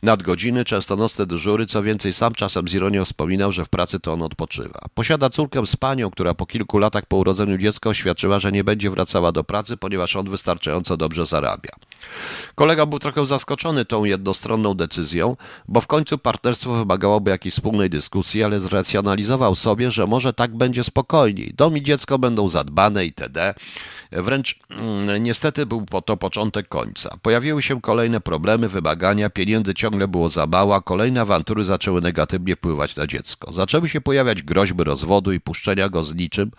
S1: nadgodziny, często nocne dyżury, co więcej sam czasem z ironią wspominał, że w pracy to on odpoczywa. Posiada córkę z panią, która po kilku latach po urodzeniu dziecka oświadczyła, że nie będzie wracała do pracy, ponieważ on wystarczająco dobrze zarabia. Kolega był trochę zaskoczony tą jednostronną decyzją, bo w końcu partnerstwo wymagałoby jakiejś wspólnej dyskusji, ale zracjonalizował sobie, że może tak będzie spokojniej. Dom i dziecko będą zadbane zadbane itd. Wręcz mm, niestety był to początek końca. Pojawiły się kolejne problemy, wymagania, pieniędzy ciągle było za mało, a kolejne awantury zaczęły negatywnie wpływać na dziecko. Zaczęły się pojawiać groźby rozwodu i puszczenia go z niczym,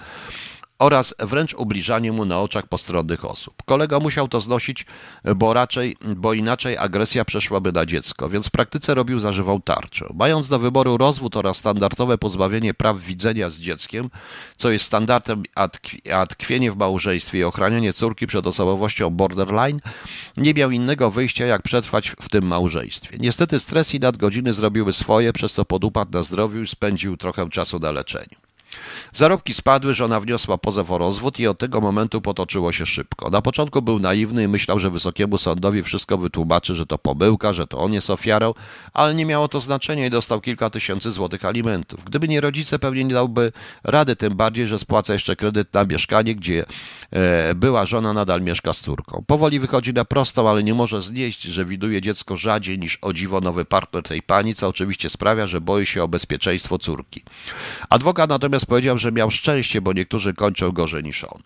S1: oraz wręcz ubliżanie mu na oczach postronnych osób. Kolega musiał to znosić, bo raczej, bo inaczej agresja przeszłaby na dziecko, więc w praktyce robił zażywą tarczę. Mając do wyboru rozwód oraz standardowe pozbawienie praw widzenia z dzieckiem, co jest standardem, a tkwienie w małżeństwie i ochranianie córki przed osobowością borderline, nie miał innego wyjścia, jak przetrwać w tym małżeństwie. Niestety stres i nadgodziny zrobiły swoje, przez co podupadł na zdrowiu i spędził trochę czasu na leczeniu. Zarobki spadły, żona wniosła pozew o rozwód i od tego momentu potoczyło się szybko. Na początku był naiwny i myślał, że wysokiemu sądowi wszystko wytłumaczy, że to pomyłka, że to on jest ofiarą, ale nie miało to znaczenia i dostał kilka tysięcy złotych alimentów. Gdyby nie rodzice, pewnie nie dałby rady, tym bardziej, że spłaca jeszcze kredyt na mieszkanie, gdzie e, była żona nadal mieszka z córką. Powoli wychodzi na prostą, ale nie może znieść, że widuje dziecko rzadziej niż o dziwo nowy partner tej pani, co oczywiście sprawia, że boi się o bezpieczeństwo córki. Adwokat natomiast powiedział, że miał szczęście, bo niektórzy kończą gorzej niż on.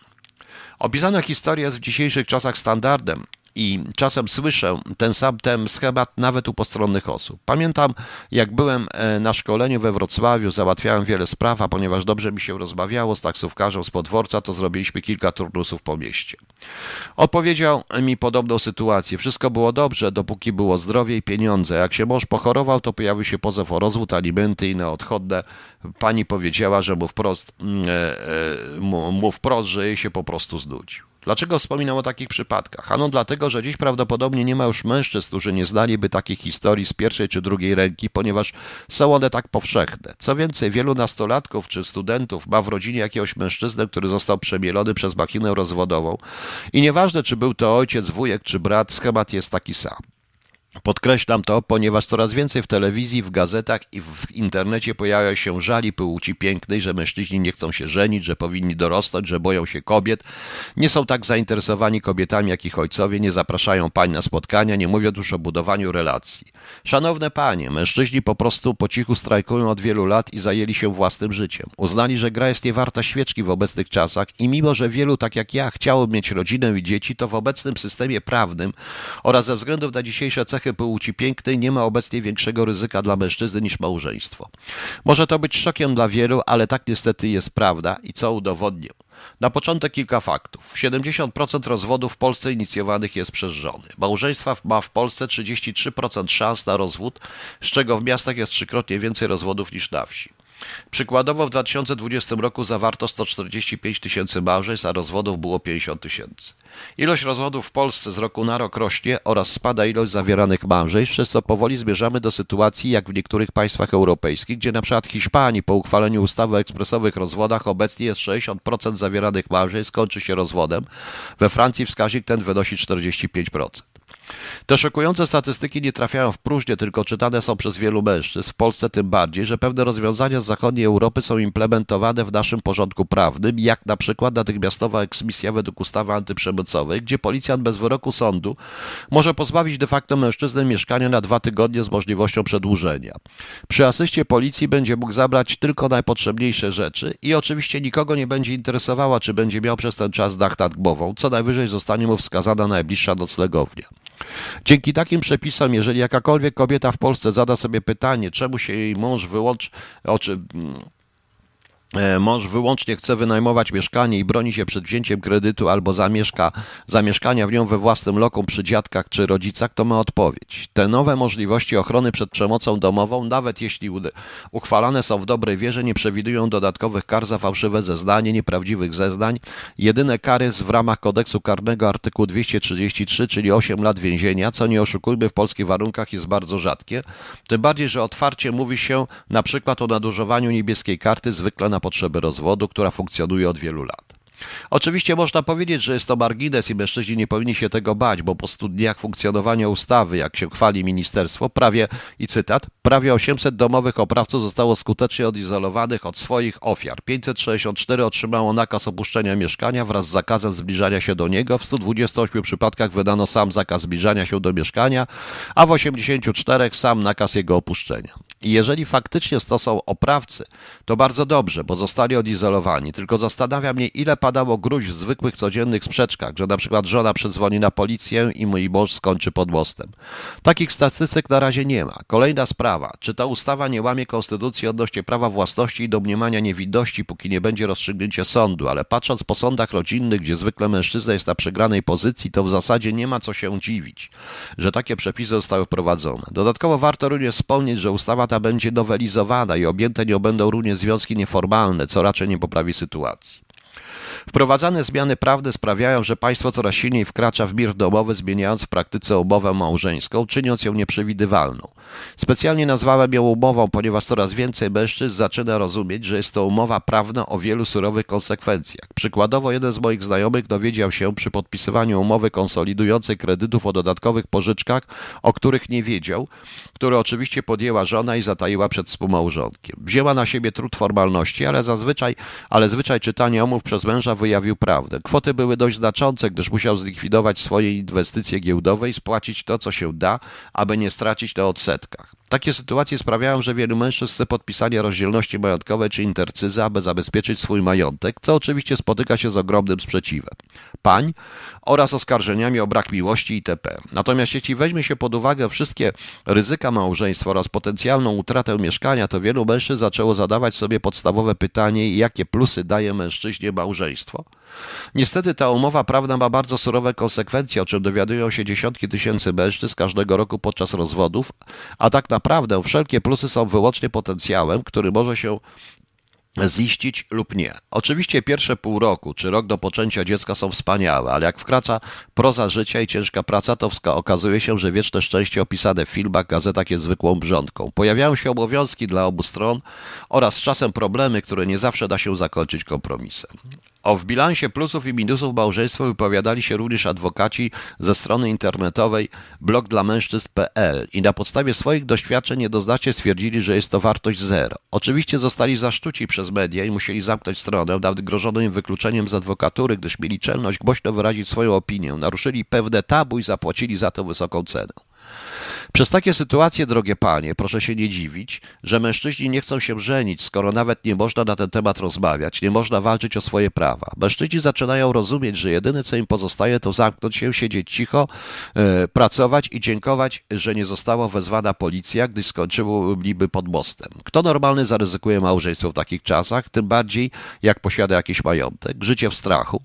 S1: Opisana historia jest w dzisiejszych czasach standardem, i czasem słyszę ten sam ten schemat nawet u postronnych osób. Pamiętam, jak byłem e, na szkoleniu we Wrocławiu, załatwiałem wiele spraw, a ponieważ dobrze mi się rozmawiało z taksówkarzem z podworca, to zrobiliśmy kilka turnusów po mieście. Odpowiedział mi podobną sytuację. Wszystko było dobrze, dopóki było zdrowie i pieniądze. Jak się mąż pochorował, to pojawił się pozew o rozwód, alimenty i inne odchodne. Pani powiedziała, że mu wprost, mm, e, e, mu wprost, że jej się po prostu znudził. Dlaczego wspominam o takich przypadkach? Ano dlatego, że dziś prawdopodobnie nie ma już mężczyzn, którzy nie znaliby takich historii z pierwszej czy drugiej ręki, ponieważ są one tak powszechne. Co więcej, wielu nastolatków czy studentów ma w rodzinie jakiegoś mężczyznę, który został przemielony przez machinę rozwodową i nieważne, czy był to ojciec, wujek czy brat, schemat jest taki sam. Podkreślam to, ponieważ coraz więcej w telewizji, w gazetach i w internecie pojawia się żali płci pięknej, że mężczyźni nie chcą się żenić, że powinni dorosnąć, że boją się kobiet. Nie są tak zainteresowani kobietami jak ich ojcowie, nie zapraszają pań na spotkania, nie mówią już o budowaniu relacji. Szanowne panie, mężczyźni po prostu po cichu strajkują od wielu lat i zajęli się własnym życiem. Uznali, że gra jest niewarta świeczki w obecnych czasach i mimo, że wielu tak jak ja chciało mieć rodzinę i dzieci, to w obecnym systemie prawnym oraz ze względu na dzisiejsze cechy cechy płci pięknej nie ma obecnie większego ryzyka dla mężczyzny niż małżeństwo. Może to być szokiem dla wielu, ale tak niestety jest prawda i co udowodnię. Na początek kilka faktów. 70% rozwodów w Polsce inicjowanych jest przez żony. Małżeństwa ma w Polsce 33% szans na rozwód, z czego w miastach jest trzykrotnie więcej rozwodów niż na wsi. Przykładowo w 2020 roku zawarto 145 tysięcy małżeństw, a rozwodów było 50 tysięcy. Ilość rozwodów w Polsce z roku na rok rośnie oraz spada ilość zawieranych małżeństw, przez co powoli zmierzamy do sytuacji jak w niektórych państwach europejskich, gdzie przykład Hiszpanii po uchwaleniu ustawy o ekspresowych rozwodach obecnie jest 60% zawieranych małżeństw kończy się rozwodem. We Francji wskaźnik ten wynosi 45%. Te szokujące statystyki nie trafiają w próżnię, tylko czytane są przez wielu mężczyzn, w Polsce tym bardziej, że pewne rozwiązania z zachodniej Europy są implementowane w naszym porządku prawnym, jak na przykład natychmiastowa eksmisja według ustawy antyprzemocowej, gdzie policjant bez wyroku sądu może pozbawić de facto mężczyznę mieszkania na dwa tygodnie z możliwością przedłużenia. Przy asyście policji będzie mógł zabrać tylko najpotrzebniejsze rzeczy i oczywiście nikogo nie będzie interesowała, czy będzie miał przez ten czas dach nad głową, co najwyżej zostanie mu wskazana najbliższa noclegownia. Dzięki takim przepisom, jeżeli jakakolwiek kobieta w Polsce zada sobie pytanie, czemu się jej mąż wyłączy, oczy, mąż wyłącznie chce wynajmować mieszkanie i broni się przed wzięciem kredytu albo zamieszka, zamieszkania w nią we własnym lokum przy dziadkach czy rodzicach, to ma odpowiedź. Te nowe możliwości ochrony przed przemocą domową, nawet jeśli uchwalane są w dobrej wierze, nie przewidują dodatkowych kar za fałszywe zeznanie, nieprawdziwych zeznań. Jedyne kary w ramach kodeksu karnego artykułu 233, czyli 8 lat więzienia, co nie oszukujmy w polskich warunkach jest bardzo rzadkie. Tym bardziej, że otwarcie mówi się na przykład o nadużywaniu niebieskiej karty zwykle na potrzeby rozwodu, która funkcjonuje od wielu lat. Oczywiście można powiedzieć, że jest to margines i mężczyźni nie powinni się tego bać, bo po stu dniach funkcjonowania ustawy, jak się chwali ministerstwo, prawie, i cytat, prawie 800 domowych oprawców zostało skutecznie odizolowanych od swoich ofiar. 564 otrzymało nakaz opuszczenia mieszkania wraz z zakazem zbliżania się do niego. W 128 przypadkach wydano sam zakaz zbliżania się do mieszkania, a w 84 sam nakaz jego opuszczenia. I jeżeli faktycznie to są oprawcy, to bardzo dobrze, bo zostali odizolowani. Tylko zastanawia mnie, ile padało gruźb w zwykłych, codziennych sprzeczkach, że na przykład żona przedzwoni na policję i mój mąż skończy pod mostem. Takich statystyk na razie nie ma. Kolejna sprawa. Czy ta ustawa nie łamie konstytucji odnośnie prawa własności i domniemania niewidności, póki nie będzie rozstrzygnięcia sądu, ale patrząc po sądach rodzinnych, gdzie zwykle mężczyzna jest na przegranej pozycji, to w zasadzie nie ma co się dziwić, że takie przepisy zostały wprowadzone. Dodatkowo warto również wspomnieć, że ustawa ta będzie nowelizowana i objęte nią będą również związki nieformalne, co raczej nie poprawi sytuacji. Wprowadzane zmiany prawne sprawiają, że państwo coraz silniej wkracza w mir domowy, zmieniając w praktyce umowę małżeńską, czyniąc ją nieprzewidywalną. Specjalnie nazwałem ją umową, ponieważ coraz więcej mężczyzn zaczyna rozumieć, że jest to umowa prawna o wielu surowych konsekwencjach. Przykładowo jeden z moich znajomych dowiedział się przy podpisywaniu umowy konsolidującej kredytów o dodatkowych pożyczkach, o których nie wiedział, które oczywiście podjęła żona i zataiła przed współmałżonkiem. Wzięła na siebie trud formalności, ale zazwyczaj, ale zwyczaj czytania umów przez męża męża wyjawił prawdę. Kwoty były dość znaczące, gdyż musiał zlikwidować swoje inwestycje giełdowe i spłacić to, co się da, aby nie stracić na odsetkach. Takie sytuacje sprawiają, że wielu mężczyzn chce podpisania rozdzielności majątkowej czy intercyzy, aby zabezpieczyć swój majątek, co oczywiście spotyka się z ogromnym sprzeciwem pań oraz oskarżeniami o brak miłości itp. Natomiast jeśli weźmie się pod uwagę wszystkie ryzyka małżeństwa oraz potencjalną utratę mieszkania, to wielu mężczyzn zaczęło zadawać sobie podstawowe pytanie, jakie plusy daje mężczyźnie małżeństwo. Niestety ta umowa prawna ma bardzo surowe konsekwencje, o czym dowiadują się dziesiątki tysięcy mężczyzn każdego roku podczas rozwodów, a tak naprawdę wszelkie plusy są wyłącznie potencjałem, który może się ziścić lub nie. Oczywiście pierwsze pół roku czy rok do poczęcia dziecka są wspaniałe, ale jak wkracza proza życia i ciężka praca, to okazuje się, że wieczne szczęście opisane w filmach, gazetach jest zwykłą brządką. Pojawiają się obowiązki dla obu stron oraz czasem problemy, które nie zawsze da się zakończyć kompromisem. O w bilansie plusów i minusów małżeństwa wypowiadali się również adwokaci ze strony internetowej blogdlamężczyzn.pl i na podstawie swoich doświadczeń niedoznacznie stwierdzili, że jest to wartość zero. Oczywiście zostali zaszczuci przez media i musieli zamknąć stronę, nawet grożono im wykluczeniem z adwokatury, gdyż mieli czelność głośno wyrazić swoją opinię, naruszyli pewne tabu i zapłacili za to wysoką cenę. Przez takie sytuacje, drogie panie, proszę się nie dziwić, że mężczyźni nie chcą się żenić, skoro nawet nie można na ten temat rozmawiać, nie można walczyć o swoje prawa. Mężczyźni zaczynają rozumieć, że jedyne co im pozostaje to zamknąć się, siedzieć cicho, e, pracować i dziękować, że nie została wezwana policja, gdyż skończyłyby pod mostem. Kto normalny zaryzykuje małżeństwo w takich czasach, tym bardziej jak posiada jakiś majątek, życie w strachu,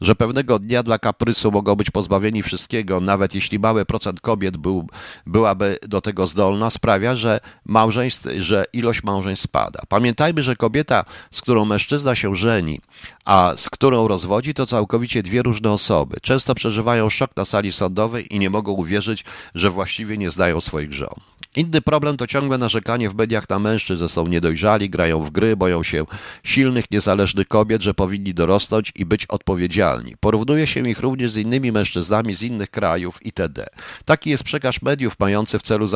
S1: że pewnego dnia dla kaprysu mogą być pozbawieni wszystkiego, nawet jeśli mały procent kobiet był, była byłaby do tego zdolna, sprawia, że, małżeństw, że ilość małżeństw spada. Pamiętajmy, że kobieta, z którą mężczyzna się żeni, a z którą rozwodzi, to całkowicie dwie różne osoby. Często przeżywają szok na sali sądowej i nie mogą uwierzyć, że właściwie nie znają swoich żon. Inny problem to ciągłe narzekanie w mediach na mężczyzn, że są niedojrzali, grają w gry, boją się silnych, niezależnych kobiet, że powinni dorosnąć i być odpowiedzialni. Porównuje się ich również z innymi mężczyznami z innych krajów itd. Taki jest przekaz mediów mający w celu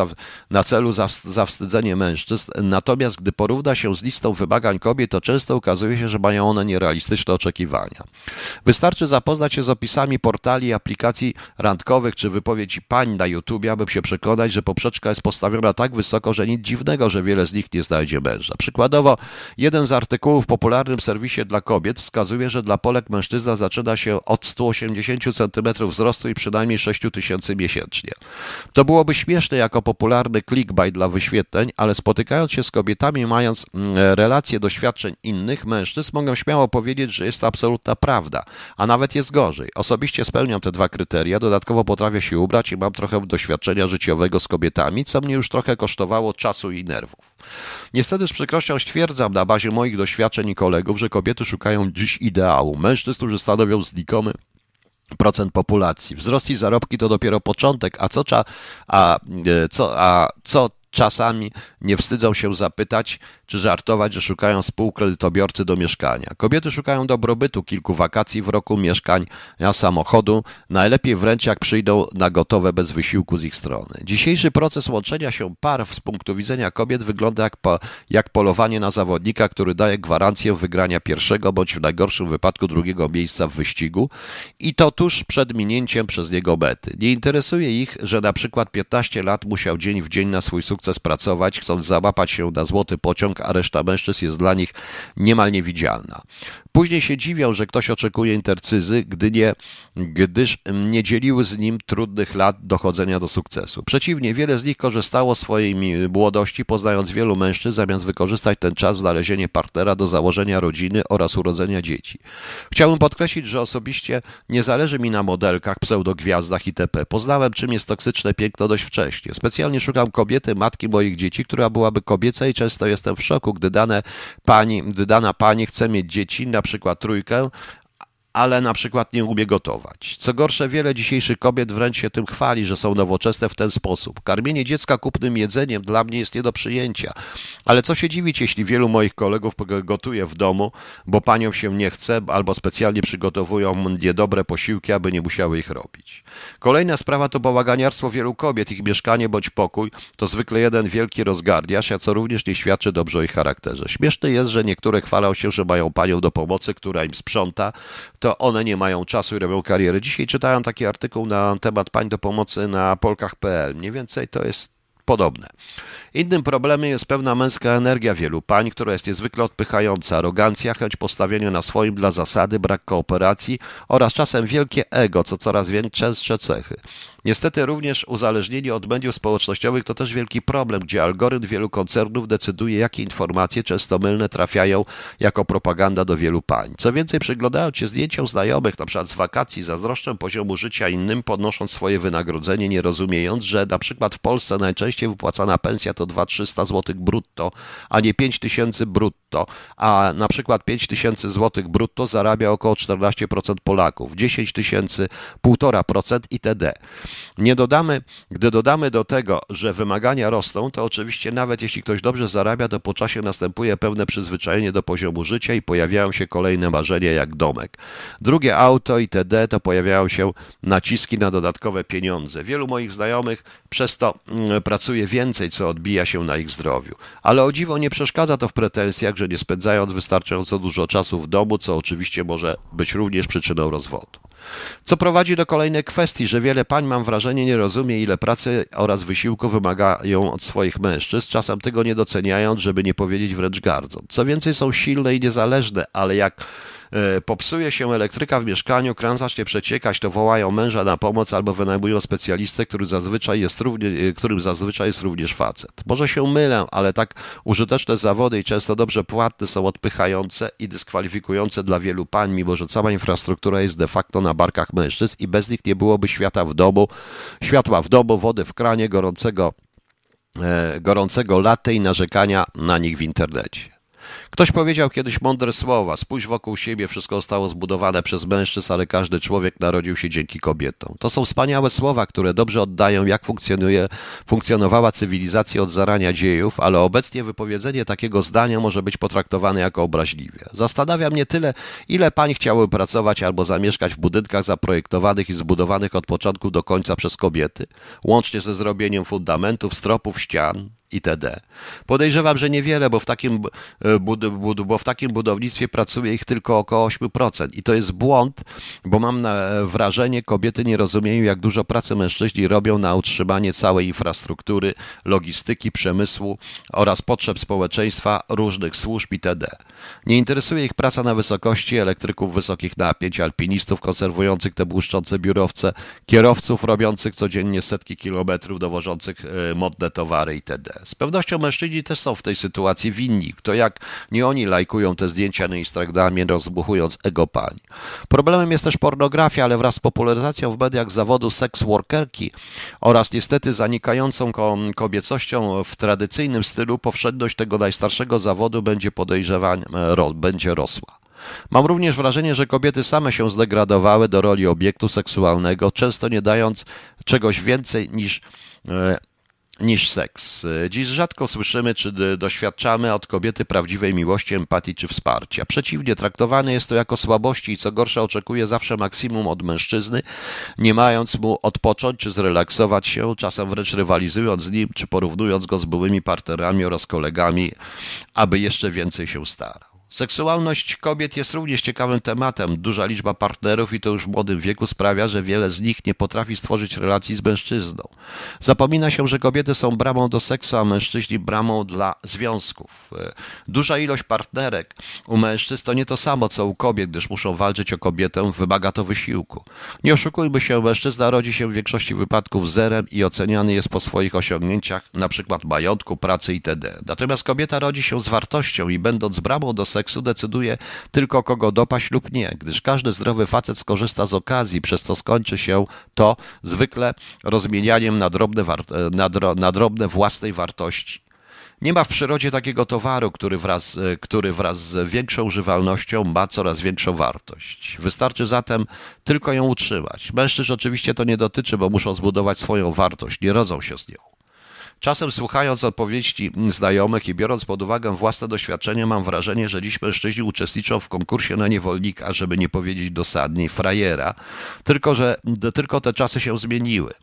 S1: na celu zawstydzenie mężczyzn, natomiast gdy porówna się z listą wymagań kobiet, to często okazuje się, że mają one nierealistyczne oczekiwania. Wystarczy zapoznać się z opisami portali, aplikacji randkowych czy wypowiedzi pań na YouTube, aby się przekonać, że poprzeczka jest postawiona tak wysoko, że nic dziwnego, że wiele z nich nie znajdzie męża. Przykładowo, jeden z artykułów w popularnym serwisie dla kobiet wskazuje, że dla Polek mężczyzna zaczyna się od 180 cm wzrostu i przynajmniej 6 tysięcy miesięcznie. To byłoby śmieszne jako popularny clickbait dla wyświetleń, ale spotykając się z kobietami, mając mm, relacje doświadczeń innych mężczyzn, mogę śmiało powiedzieć, że jest to absolutna prawda, a nawet jest gorzej. Osobiście spełniam te dwa kryteria, dodatkowo potrafię się ubrać i mam trochę doświadczenia życiowego z kobietami, co mnie już trochę kosztowało czasu i nerwów. Niestety z przykrością stwierdzam na bazie moich doświadczeń i kolegów, że kobiety szukają dziś ideału, mężczyzn, którzy stanowią znikomy procent populacji. Wzrost i zarobki to dopiero początek, a co, a, e, co, a co czasami nie wstydzą się zapytać, czy żartować, że szukają współkredytobiorcy do mieszkania. Kobiety szukają dobrobytu, kilku wakacji w roku, mieszkań, samochodu, najlepiej wręcz jak przyjdą na gotowe bez wysiłku z ich strony. Dzisiejszy proces łączenia się par z punktu widzenia kobiet wygląda jak, po, jak polowanie na zawodnika, który daje gwarancję wygrania pierwszego bądź w najgorszym wypadku drugiego miejsca w wyścigu i to tuż przed minięciem przez niego mety. Nie interesuje ich, że na przykład 15 lat musiał dzień w dzień na swój sukces pracować, chcąc załapać się na złoty pociąg a reszta mężczyzn jest dla nich niemal niewidzialna. Później się dziwią, że ktoś oczekuje intercyzy, gdy nie, gdyż nie dzieliły z nim trudnych lat dochodzenia do sukcesu. Przeciwnie, wiele z nich korzystało z swojej młodości, poznając wielu mężczyzn, zamiast wykorzystać ten czas w znalezienie partnera do założenia rodziny oraz urodzenia dzieci. Chciałbym podkreślić, że osobiście nie zależy mi na modelkach, pseudogwiazdach itp. Poznałem, czym jest toksyczne piękno dość wcześnie. Specjalnie szukam kobiety, matki moich dzieci, która byłaby kobieca i często jestem w szoku, gdy, dane pani, gdy dana pani chce mieć dzieci, na przykład trójkę, ale na przykład nie umie gotować. Co gorsze, wiele dzisiejszych kobiet wręcz się tym chwali, że są nowoczesne w ten sposób. Karmienie dziecka kupnym jedzeniem dla mnie jest nie do przyjęcia. Ale co się dziwić, jeśli wielu moich kolegów gotuje w domu, bo paniom się nie chce, albo specjalnie przygotowują niedobre posiłki, aby nie musiały ich robić. Kolejna sprawa to bałaganiarstwo wielu kobiet. Ich mieszkanie bądź pokój to zwykle jeden wielki rozgardiasz, a co również nie świadczy dobrze o ich charakterze. Śmieszne jest, że niektóre chwalą się, że mają panią do pomocy, która im sprząta, to one nie mają czasu i robią karierę. Dzisiaj czytałem taki artykuł na temat pań do pomocy na polkach.pl. Mniej więcej to jest podobne. Innym problemem jest pewna męska energia wielu pań, która jest niezwykle odpychająca, arogancja, chęć postawienia na swoim dla zasady, brak kooperacji oraz czasem wielkie ego, co coraz częstsze cechy. Niestety również uzależnienie od mediów społecznościowych to też wielki problem, gdzie algorytm wielu koncernów decyduje, jakie informacje, często mylne, trafiają jako propaganda do wielu pań. Co więcej, przyglądając się zdjęciom znajomych, np. z wakacji, zazdroszczę poziomu życia innym, podnosząc swoje wynagrodzenie, nie rozumiejąc, że przykład w Polsce najczęściej wypłacana pensja to 2-300 zł brutto, a nie 5000 brutto, a przykład 5000 zł brutto zarabia około 14% Polaków, 10 tysięcy 1,5% itd. Nie dodamy, gdy dodamy do tego, że wymagania rosną, to oczywiście nawet jeśli ktoś dobrze zarabia, to po czasie następuje pewne przyzwyczajenie do poziomu życia i pojawiają się kolejne marzenia jak domek. Drugie auto itd. to pojawiają się naciski na dodatkowe pieniądze. Wielu moich znajomych przez to mm, pracuje więcej, co odbija się na ich zdrowiu. Ale o dziwo nie przeszkadza to w pretensjach, że nie spędzając wystarczająco dużo czasu w domu, co oczywiście może być również przyczyną rozwodu. Co prowadzi do kolejnej kwestii, że wiele pań, mam wrażenie, nie rozumie, ile pracy oraz wysiłku wymagają od swoich mężczyzn, czasem tego nie doceniając, żeby nie powiedzieć wręcz gardząc. Co więcej, są silne i niezależne, ale jak popsuje się elektryka w mieszkaniu, kran zacznie przeciekać, to wołają męża na pomoc albo wynajmują specjalistę, który zazwyczaj jest równie, e, którym zazwyczaj jest również facet. Może się mylę, ale tak użyteczne zawody i często dobrze płatne są odpychające i dyskwalifikujące dla wielu pań, mimo że cała infrastruktura jest de facto na barkach mężczyzn i bez nich nie byłoby świata w domu, światła w domu, wody w kranie, gorącego, e, gorącego latte i narzekania na nich w internecie. Ktoś powiedział kiedyś mądre słowa: spójrz wokół siebie, wszystko zostało zbudowane przez mężczyzn, ale każdy człowiek narodził się dzięki kobietom. To są wspaniałe słowa, które dobrze oddają, jak funkcjonuje, funkcjonowała cywilizacja od zarania dziejów, ale obecnie wypowiedzenie takiego zdania może być potraktowane jako obraźliwie. Zastanawia mnie tyle, ile pań chciały pracować albo zamieszkać w budynkach zaprojektowanych i zbudowanych od początku do końca przez kobiety, łącznie ze zrobieniem fundamentów, stropów, ścian, itd. Podejrzewam, że niewiele, bo w takim, e, bo w takim budownictwie pracuje ich tylko około 8%. I to jest błąd, bo mam e, wrażenie, kobiety nie rozumieją, jak dużo pracy mężczyźni robią na utrzymanie całej infrastruktury, logistyki, przemysłu oraz potrzeb społeczeństwa, różnych służb itd. Nie interesuje ich praca na wysokości elektryków wysokich napięć, alpinistów konserwujących te błyszczące biurowce, kierowców robiących codziennie setki kilometrów, dowożących e, modne towary itd. Z pewnością mężczyźni też są w tej sytuacji winni. Kto jak nie oni lajkują te zdjęcia na Instagramie, rozbuchując ego pań. Problemem jest też pornografia, ale wraz z popularyzacją w mediach zawodu seks workerki oraz niestety zanikającą kobiecością w tradycyjnym stylu, powszedność tego najstarszego zawodu będzie podejrzewań, e, będzie rosła. Mam również wrażenie, że kobiety same się zdegradowały do roli obiektu seksualnego, często nie dając czegoś więcej niż e, niż seks. Dziś rzadko słyszymy czy doświadczamy od kobiety prawdziwej miłości, empatii czy wsparcia. Przeciwnie, traktowane jest to jako słabości i co gorsza oczekuje zawsze maksimum od mężczyzny, nie mając mu odpocząć czy zrelaksować się, czasem wręcz rywalizując z nim czy porównując go z byłymi partnerami oraz kolegami, aby jeszcze więcej się starał. Seksualność kobiet jest również ciekawym tematem. Duża liczba partnerów i to już w młodym wieku sprawia, że wiele z nich nie potrafi stworzyć relacji z mężczyzną. Zapomina się, że kobiety są bramą do seksu, a mężczyźni bramą dla związków. Duża ilość partnerek u mężczyzn to nie to samo co u kobiet, gdyż muszą walczyć o kobietę, wymaga to wysiłku. Nie oszukujmy się, mężczyzna rodzi się w większości wypadków zerem i oceniany jest po swoich osiągnięciach, np. majątku, pracy itd. Natomiast kobieta rodzi się z wartością i będąc bramą do seksu, seksu decyduje tylko kogo dopaść lub nie, gdyż każdy zdrowy facet skorzysta z okazji, przez co skończy się to zwykle rozmienianiem na drobne, na, dro, na drobne własnej wartości. Nie ma w przyrodzie takiego towaru, który wraz, e, który wraz z większą używalnością ma coraz większą wartość. Wystarczy zatem tylko ją utrzymać. Mężczyzn oczywiście to nie dotyczy, bo muszą zbudować swoją wartość, nie rodzą się z nią. Czasem słuchając odpowiedzi znajomych i biorąc pod uwagę własne doświadczenie, mam wrażenie, że dziś mężczyźni uczestniczą w konkursie na niewolnika, żeby nie powiedzieć dosadniej, frajera, tylko że tylko te czasy się zmieniły.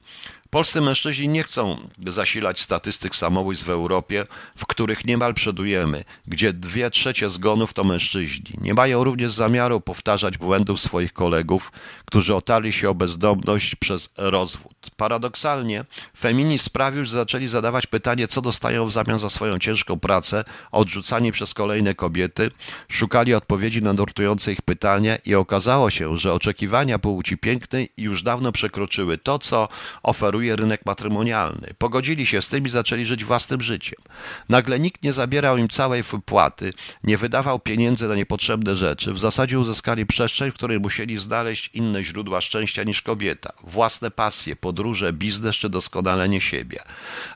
S1: Polscy mężczyźni nie chcą zasilać statystyk samobójstw w Europie, w których niemal przodujemy, gdzie dwie trzecie zgonów to mężczyźni. Nie mają również zamiaru powtarzać błędów swoich kolegów, którzy otarli się o bezdomność przez rozwód. Paradoksalnie, feminizm sprawił, że zaczęli zadawać pytanie, co dostają w zamian za swoją ciężką pracę, odrzucani przez kolejne kobiety, szukali odpowiedzi na nurtujące ich pytania i okazało się, że oczekiwania płci pięknej już dawno przekroczyły to, co oferuje rynek matrymonialny. Pogodzili się z tym i zaczęli żyć własnym życiem. Nagle nikt nie zabierał im całej wypłaty, nie wydawał pieniędzy na niepotrzebne rzeczy. W zasadzie uzyskali przestrzeń, w której musieli znaleźć inne źródła szczęścia niż kobieta. Własne pasje, podróże, biznes czy doskonalenie siebie.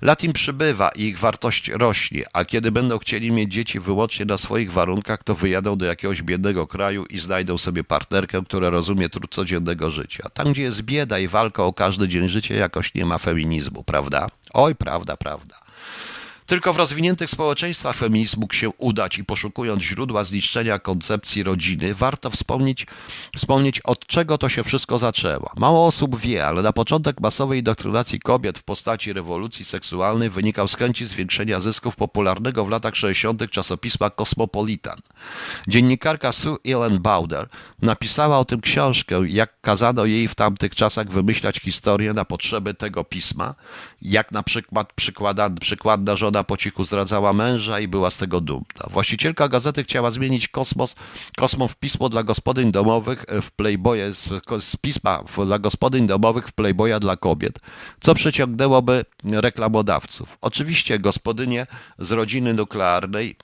S1: Lat im przybywa i ich wartość rośnie, a kiedy będą chcieli mieć dzieci wyłącznie na swoich warunkach, to wyjadą do jakiegoś biednego kraju i znajdą sobie partnerkę, która rozumie trud codziennego życia. Tam, gdzie jest bieda i walka o każdy dzień życia, jakoś nie ma feminizmu, prawda? Oj, prawda, prawda. Tylko w rozwiniętych społeczeństwach feminizm mógł się udać i poszukując źródła zniszczenia koncepcji rodziny, warto wspomnieć, wspomnieć od czego to się wszystko zaczęło. Mało osób wie, ale na początek masowej indoktrynacji kobiet w postaci rewolucji seksualnej wynikał z chęci zwiększenia zysków popularnego w latach 60. czasopisma Cosmopolitan. Dziennikarka Sue Ellen Bauder napisała o tym książkę, jak kazano jej w tamtych czasach wymyślać historię na potrzeby tego pisma, jak na przykład przykładna żona Żona po cichu zdradzała męża i była z tego dumna. Właścicielka gazety chciała zmienić kosmos, kosmo w pismo dla gospodyń domowych w Playboye, z, z pisma dla gospodyń domowych w Playboya dla kobiet, co przyciągnęłoby reklamodawców. Oczywiście gospodynie z rodziny nuklearnej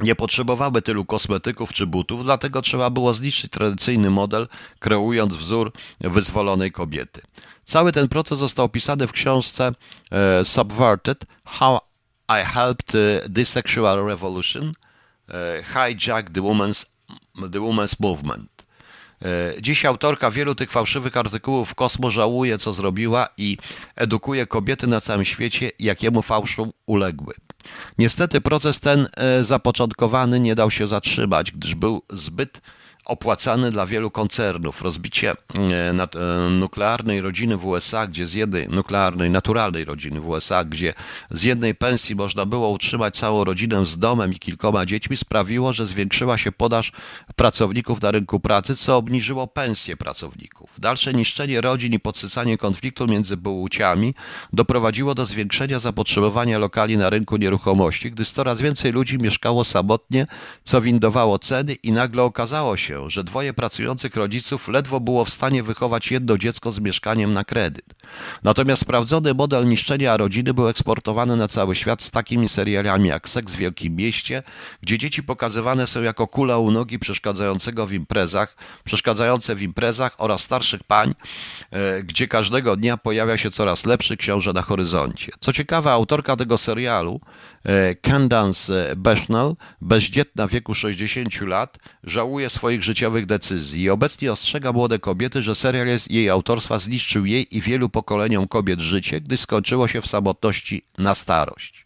S1: nie potrzebowały tylu kosmetyków czy butów, dlatego trzeba było zniszczyć tradycyjny model, kreując wzór wyzwolonej kobiety. Cały ten proces został opisany w książce e, Subverted How i helped the sexual revolution hijack the women's, the women's movement. Dziś autorka wielu tych fałszywych artykułów Kosmo żałuje, co zrobiła i edukuje kobiety na całym świecie, jakiemu fałszu uległy. Niestety proces ten zapoczątkowany nie dał się zatrzymać, gdyż był zbyt opłacany dla wielu koncernów. Rozbicie e, e, nuklearnej rodziny w USA, gdzie z jednej nuklearnej, naturalnej rodziny w USA, gdzie z jednej pensji można było utrzymać całą rodzinę z domem i kilkoma dziećmi, sprawiło, że zwiększyła się podaż pracowników na rynku pracy, co obniżyło pensje pracowników. Dalsze niszczenie rodzin i podsycanie konfliktu między płciami doprowadziło do zwiększenia zapotrzebowania lokali na rynku nieruchomości, gdyż coraz więcej ludzi mieszkało samotnie, co windowało ceny i nagle okazało się, się, że dwoje pracujących rodziców ledwo było w stanie wychować jedno dziecko z mieszkaniem na kredyt. Natomiast sprawdzony model niszczenia rodziny był eksportowany na cały świat z takimi serialami jak Seks w Wielkim Mieście, gdzie dzieci pokazywane są jako kula u nogi przeszkadzającego w imprezach, przeszkadzające w imprezach oraz starszych pań, e, gdzie każdego dnia pojawia się coraz lepszy książę na horyzoncie. Co ciekawe, autorka tego serialu, e, Candance Bushnell, bezdzietna w wieku 60 lat, żałuje swoich życiowych decyzji obecnie ostrzega młode kobiety, że serial jest jej autorstwa zniszczył jej i wielu pokoleniom kobiet życie, gdy skończyło się w samotności na starość.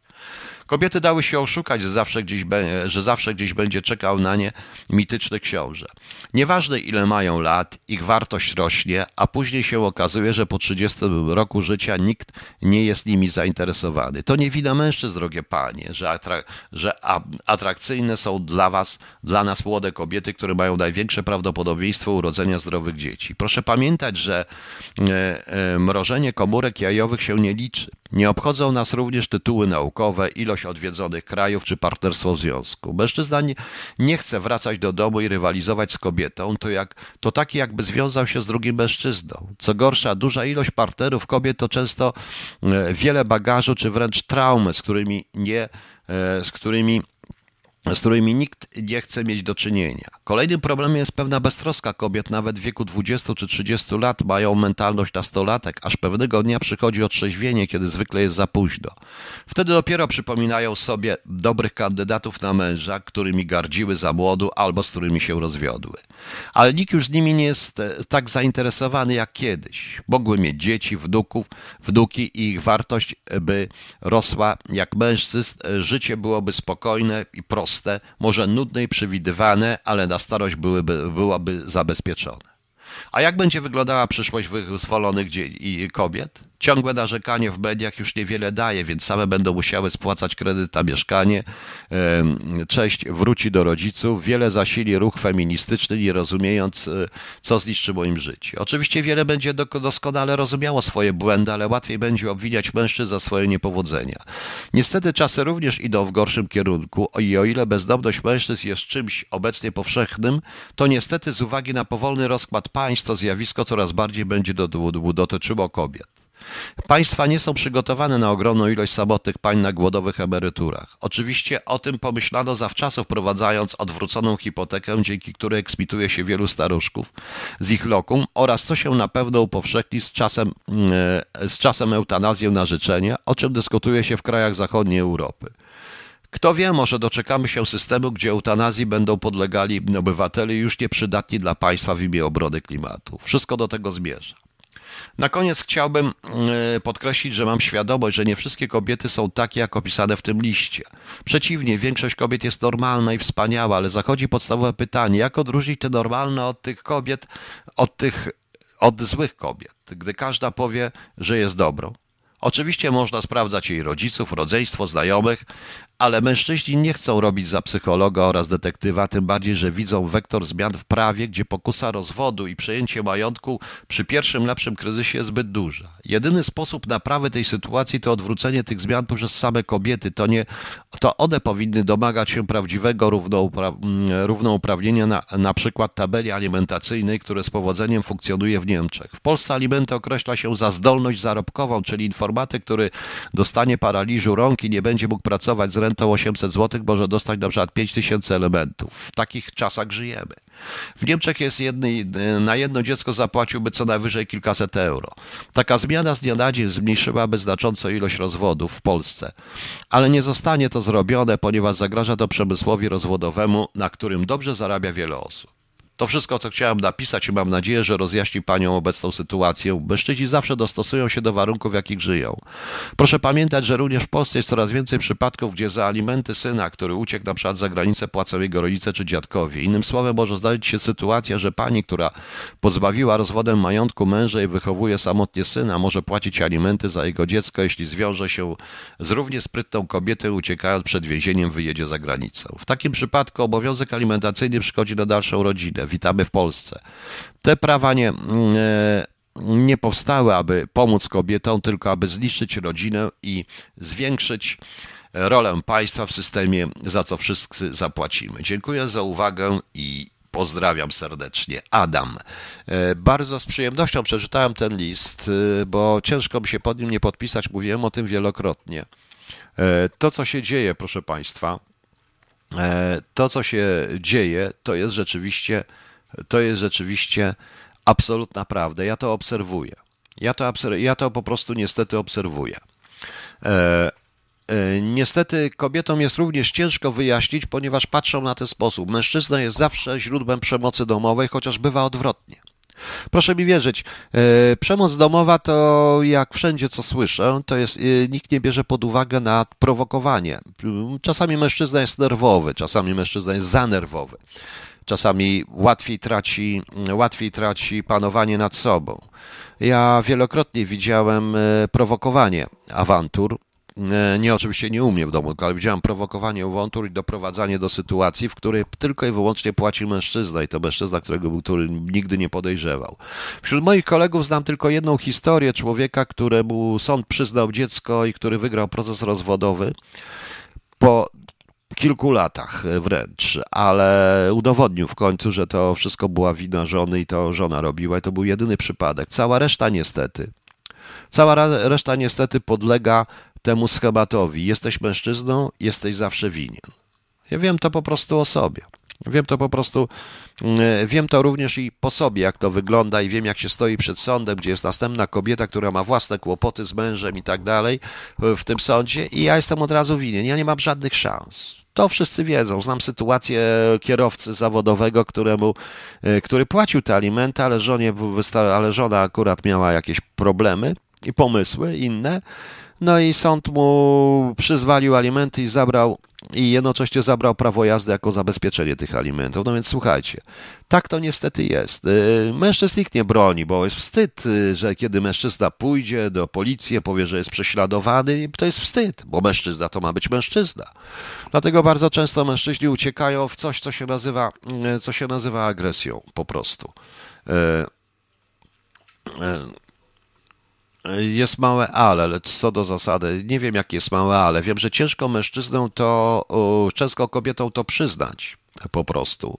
S1: Kobiety dały się oszukać, że zawsze gdzieś, że zawsze gdzieś będzie czekał na nie mityczny książę. Nieważne ile mają lat, ich wartość rośnie, a później się okazuje, że po 30 roku życia nikt nie jest nimi zainteresowany. To nie wina mężczyzn, drogie panie, że, atrak że atrakcyjne są dla was, dla nas młode kobiety, które mają największe prawdopodobieństwo urodzenia zdrowych dzieci. Proszę pamiętać, że e, e, mrożenie komórek jajowych się nie liczy. Nie obchodzą nas również tytuły naukowe, ilość odwiedzonych krajów czy partnerstwo w związku. Mężczyzna nie, chce wracać do domu i rywalizować z kobietą, to, jak, to taki jakby związał się z drugim mężczyzną. Co gorsza, duża ilość partnerów kobiet to często e, wiele bagażu czy wręcz traumy, z którymi nie, e, z którymi z którymi nikt nie chce mieć do czynienia. Kolejnym problemem jest pewna beztroska kobiet, nawet w wieku 20 czy 30 lat mają mentalność nastolatek, aż pewnego dnia przychodzi otrzeźwienie, kiedy zwykle jest za późno. Wtedy dopiero przypominają sobie dobrych kandydatów na męża, którymi gardziły za młodu albo z którymi się rozwiodły. Ale nikt już z nimi nie jest e, tak zainteresowany jak kiedyś. Mogły mieć dzieci, wnuków, wnuki i ich wartość by rosła jak mężczyzn, życie byłoby spokojne i proste proste, może nudne i przewidywane, ale na starość byłyby, byłaby zabezpieczone. A jak będzie wyglądała przyszłość wyzwolonych kobiet? Ciągłe narzekanie w mediach już niewiele daje, więc same będą musiały spłacać kredyt na mieszkanie. Cześć wróci do rodziców. Wiele zasili ruch feministyczny, nie rozumiejąc, e, co zniszczy moim życie. Oczywiście wiele będzie doskonale rozumiało swoje błędy, ale łatwiej będzie obwiniać mężczyzn za swoje niepowodzenia. Niestety czasy również idą w gorszym kierunku i o ile bezdomność mężczyzn jest czymś obecnie powszechnym, to niestety z uwagi na powolny rozkład państw to zjawisko coraz bardziej będzie dotyczyło kobiet. Państwa nie są przygotowane na ogromną ilość samotnych pań na głodowych emeryturach. Oczywiście o tym pomyślano zawczasu, wprowadzając odwróconą hipotekę, dzięki której eksmituje się wielu staruszków z ich lokum oraz co się na pewno upowszechni z czasem, e, z czasem eutanazję na życzenie, o czym dyskutuje się w krajach zachodniej Europy. Kto wie, może doczekamy się systemu, gdzie eutanazji będą podlegali obywatele już nieprzydatni dla państwa w imię obrony klimatu. Wszystko do tego zmierza. Na koniec chciałbym e, podkreślić, że mam świadomość, że nie wszystkie kobiety są takie, jak opisane w tym liście. Przeciwnie, większość kobiet jest normalna i wspaniała, ale zachodzi podstawowe pytanie, jak odróżnić te normalne od tych kobiet, od tych od złych kobiet, gdy każda powie, że jest dobrą. Oczywiście można sprawdzać jej rodziców, rodzeństwo, znajomych, ale mężczyźni nie chcą robić za psychologa oraz detektywa, tym bardziej, że widzą wektor zmian w prawie, gdzie pokusa rozwodu i przejęcie majątku przy pierwszym lepszym kryzysie jest zbyt duża. Jedyny sposób naprawy tej sytuacji to odwrócenie tych zmian poprzez same kobiety. To, nie, to one powinny domagać się prawdziwego równoupra równouprawnienia na, na przykład tabeli alimentacyjnej, które z powodzeniem funkcjonuje w Niemczech. W Polsce alimenty określa się za zdolność zarobkową, czyli informatyk, który dostanie paraliżu rąk i nie będzie mógł pracować z rentą 800 zł może dostać na przykład 5000 elementów. W takich czasach żyjemy. W Niemczech jest jedny, na jedno dziecko zapłaciłby co najwyżej kilkaset euro. Taka zmiana z dnia na dzień zmniejszyłaby znacząco ilość rozwodów w Polsce, ale nie zostanie to zrobione, ponieważ zagraża to przemysłowi rozwodowemu, na którym dobrze zarabia wiele osób. To wszystko, co chciałem napisać i mam nadzieję, że rozjaśni Panią obecną sytuację. Mężczyźni zawsze dostosują się do warunków, w jakich żyją. Proszę pamiętać, że również w Polsce jest coraz więcej przypadków, gdzie za alimenty syna, który uciekł na przykład za granicę, płacą jego rodzice czy dziadkowie. Innym słowem może zdarzyć się sytuacja, że pani, która pozbawiła rozwodem majątku męża i wychowuje samotnie syna, może płacić alimenty za jego dziecko, jeśli zwiąże się z równie sprytną kobietą, uciekając przed więzieniem, wyjedzie za granicę. W takim przypadku obowiązek alimentacyjny przychodzi na dalszą rodzinę witamy w Polsce. Te prawa nie, mm, e, nie powstały, aby pomóc kobietom, tylko aby zniszczyć rodzinę i zwiększyć rolę państwa w systemie, za co wszyscy zapłacimy. Dziękuję za uwagę i pozdrawiam serdecznie. Adam. E, bardzo z przyjemnością przeczytałem ten list, e, bo ciężko mi się pod nim nie podpisać, mówiłem o tym wielokrotnie. To, co się dzieje, proszę Państwa, to, co się dzieje, to jest rzeczywiście to jest rzeczywiście absolutna prawda. Ja to obserwuję. Ja to, ja to po prostu niestety obserwuję. E, e, niestety kobietom jest również ciężko wyjaśnić, ponieważ patrzą na ten sposób. Mężczyzna jest zawsze źródłem przemocy domowej, chociaż bywa odwrotnie. Proszę mi wierzyć, e, przemoc domowa to jak wszędzie co słyszę, to jest e, nikt nie bierze pod uwagę na prowokowanie. Czasami mężczyzna jest nerwowy, czasami mężczyzna jest zanerwowy czasami łatwiej traci, łatwiej traci panowanie nad sobą. Ja wielokrotnie widziałem e, prowokowanie awantur. E, nie, oczywiście nie u mnie w domu, ale widziałem prowokowanie awantur i doprowadzanie do sytuacji, w której tylko i wyłącznie płaci mężczyzna i to mężczyzna, którego który nigdy nie podejrzewał. Wśród moich kolegów znam tylko jedną historię człowieka, któremu sąd przyznał dziecko i który wygrał proces rozwodowy po kilku latach wręcz, ale udowodnił w końcu, że to wszystko była wina żony i to żona robiła i to był jedyny przypadek. Cała reszta niestety, cała reszta niestety podlega temu schematowi. Jesteś mężczyzną, jesteś zawsze winien. Ja wiem to po prostu o sobie. Wiem to po prostu, mm, wiem to również i po sobie, jak to wygląda, i wiem, jak się stoi przed sądem, gdzie jest następna kobieta, która ma własne kłopoty z mężem i tak dalej w tym sądzie, i ja jestem od razu winien. Ja nie mam żadnych szans. To wszyscy wiedzą. Znam sytuację kierowcy zawodowego, któremu, e, który płacił te alimenty, ale, żonie, ale żona akurat miała jakieś problemy i pomysły inne. No i sąd mu przyzwalił alimenty i zabrał i jednocześnie zabrał prawo jazdy jako zabezpieczenie tych alimentów. No więc słuchajcie, tak to niestety jest. Y, mężczyzn nikt nie broni, bo jest wstyd, y, że kiedy mężczyzna pójdzie do policji, powie, że jest prześladowany, to jest wstyd, bo mężczyzna to ma być mężczyzna. Dlatego bardzo często mężczyźni uciekają w coś, co się nazywa, y, co się nazywa agresją po prostu. Jest małe ale, lecz co do zasady, nie wiem jakie jest małe ale. Wiem, że ciężko mężczyzną to, często kobietom to przyznać po prostu.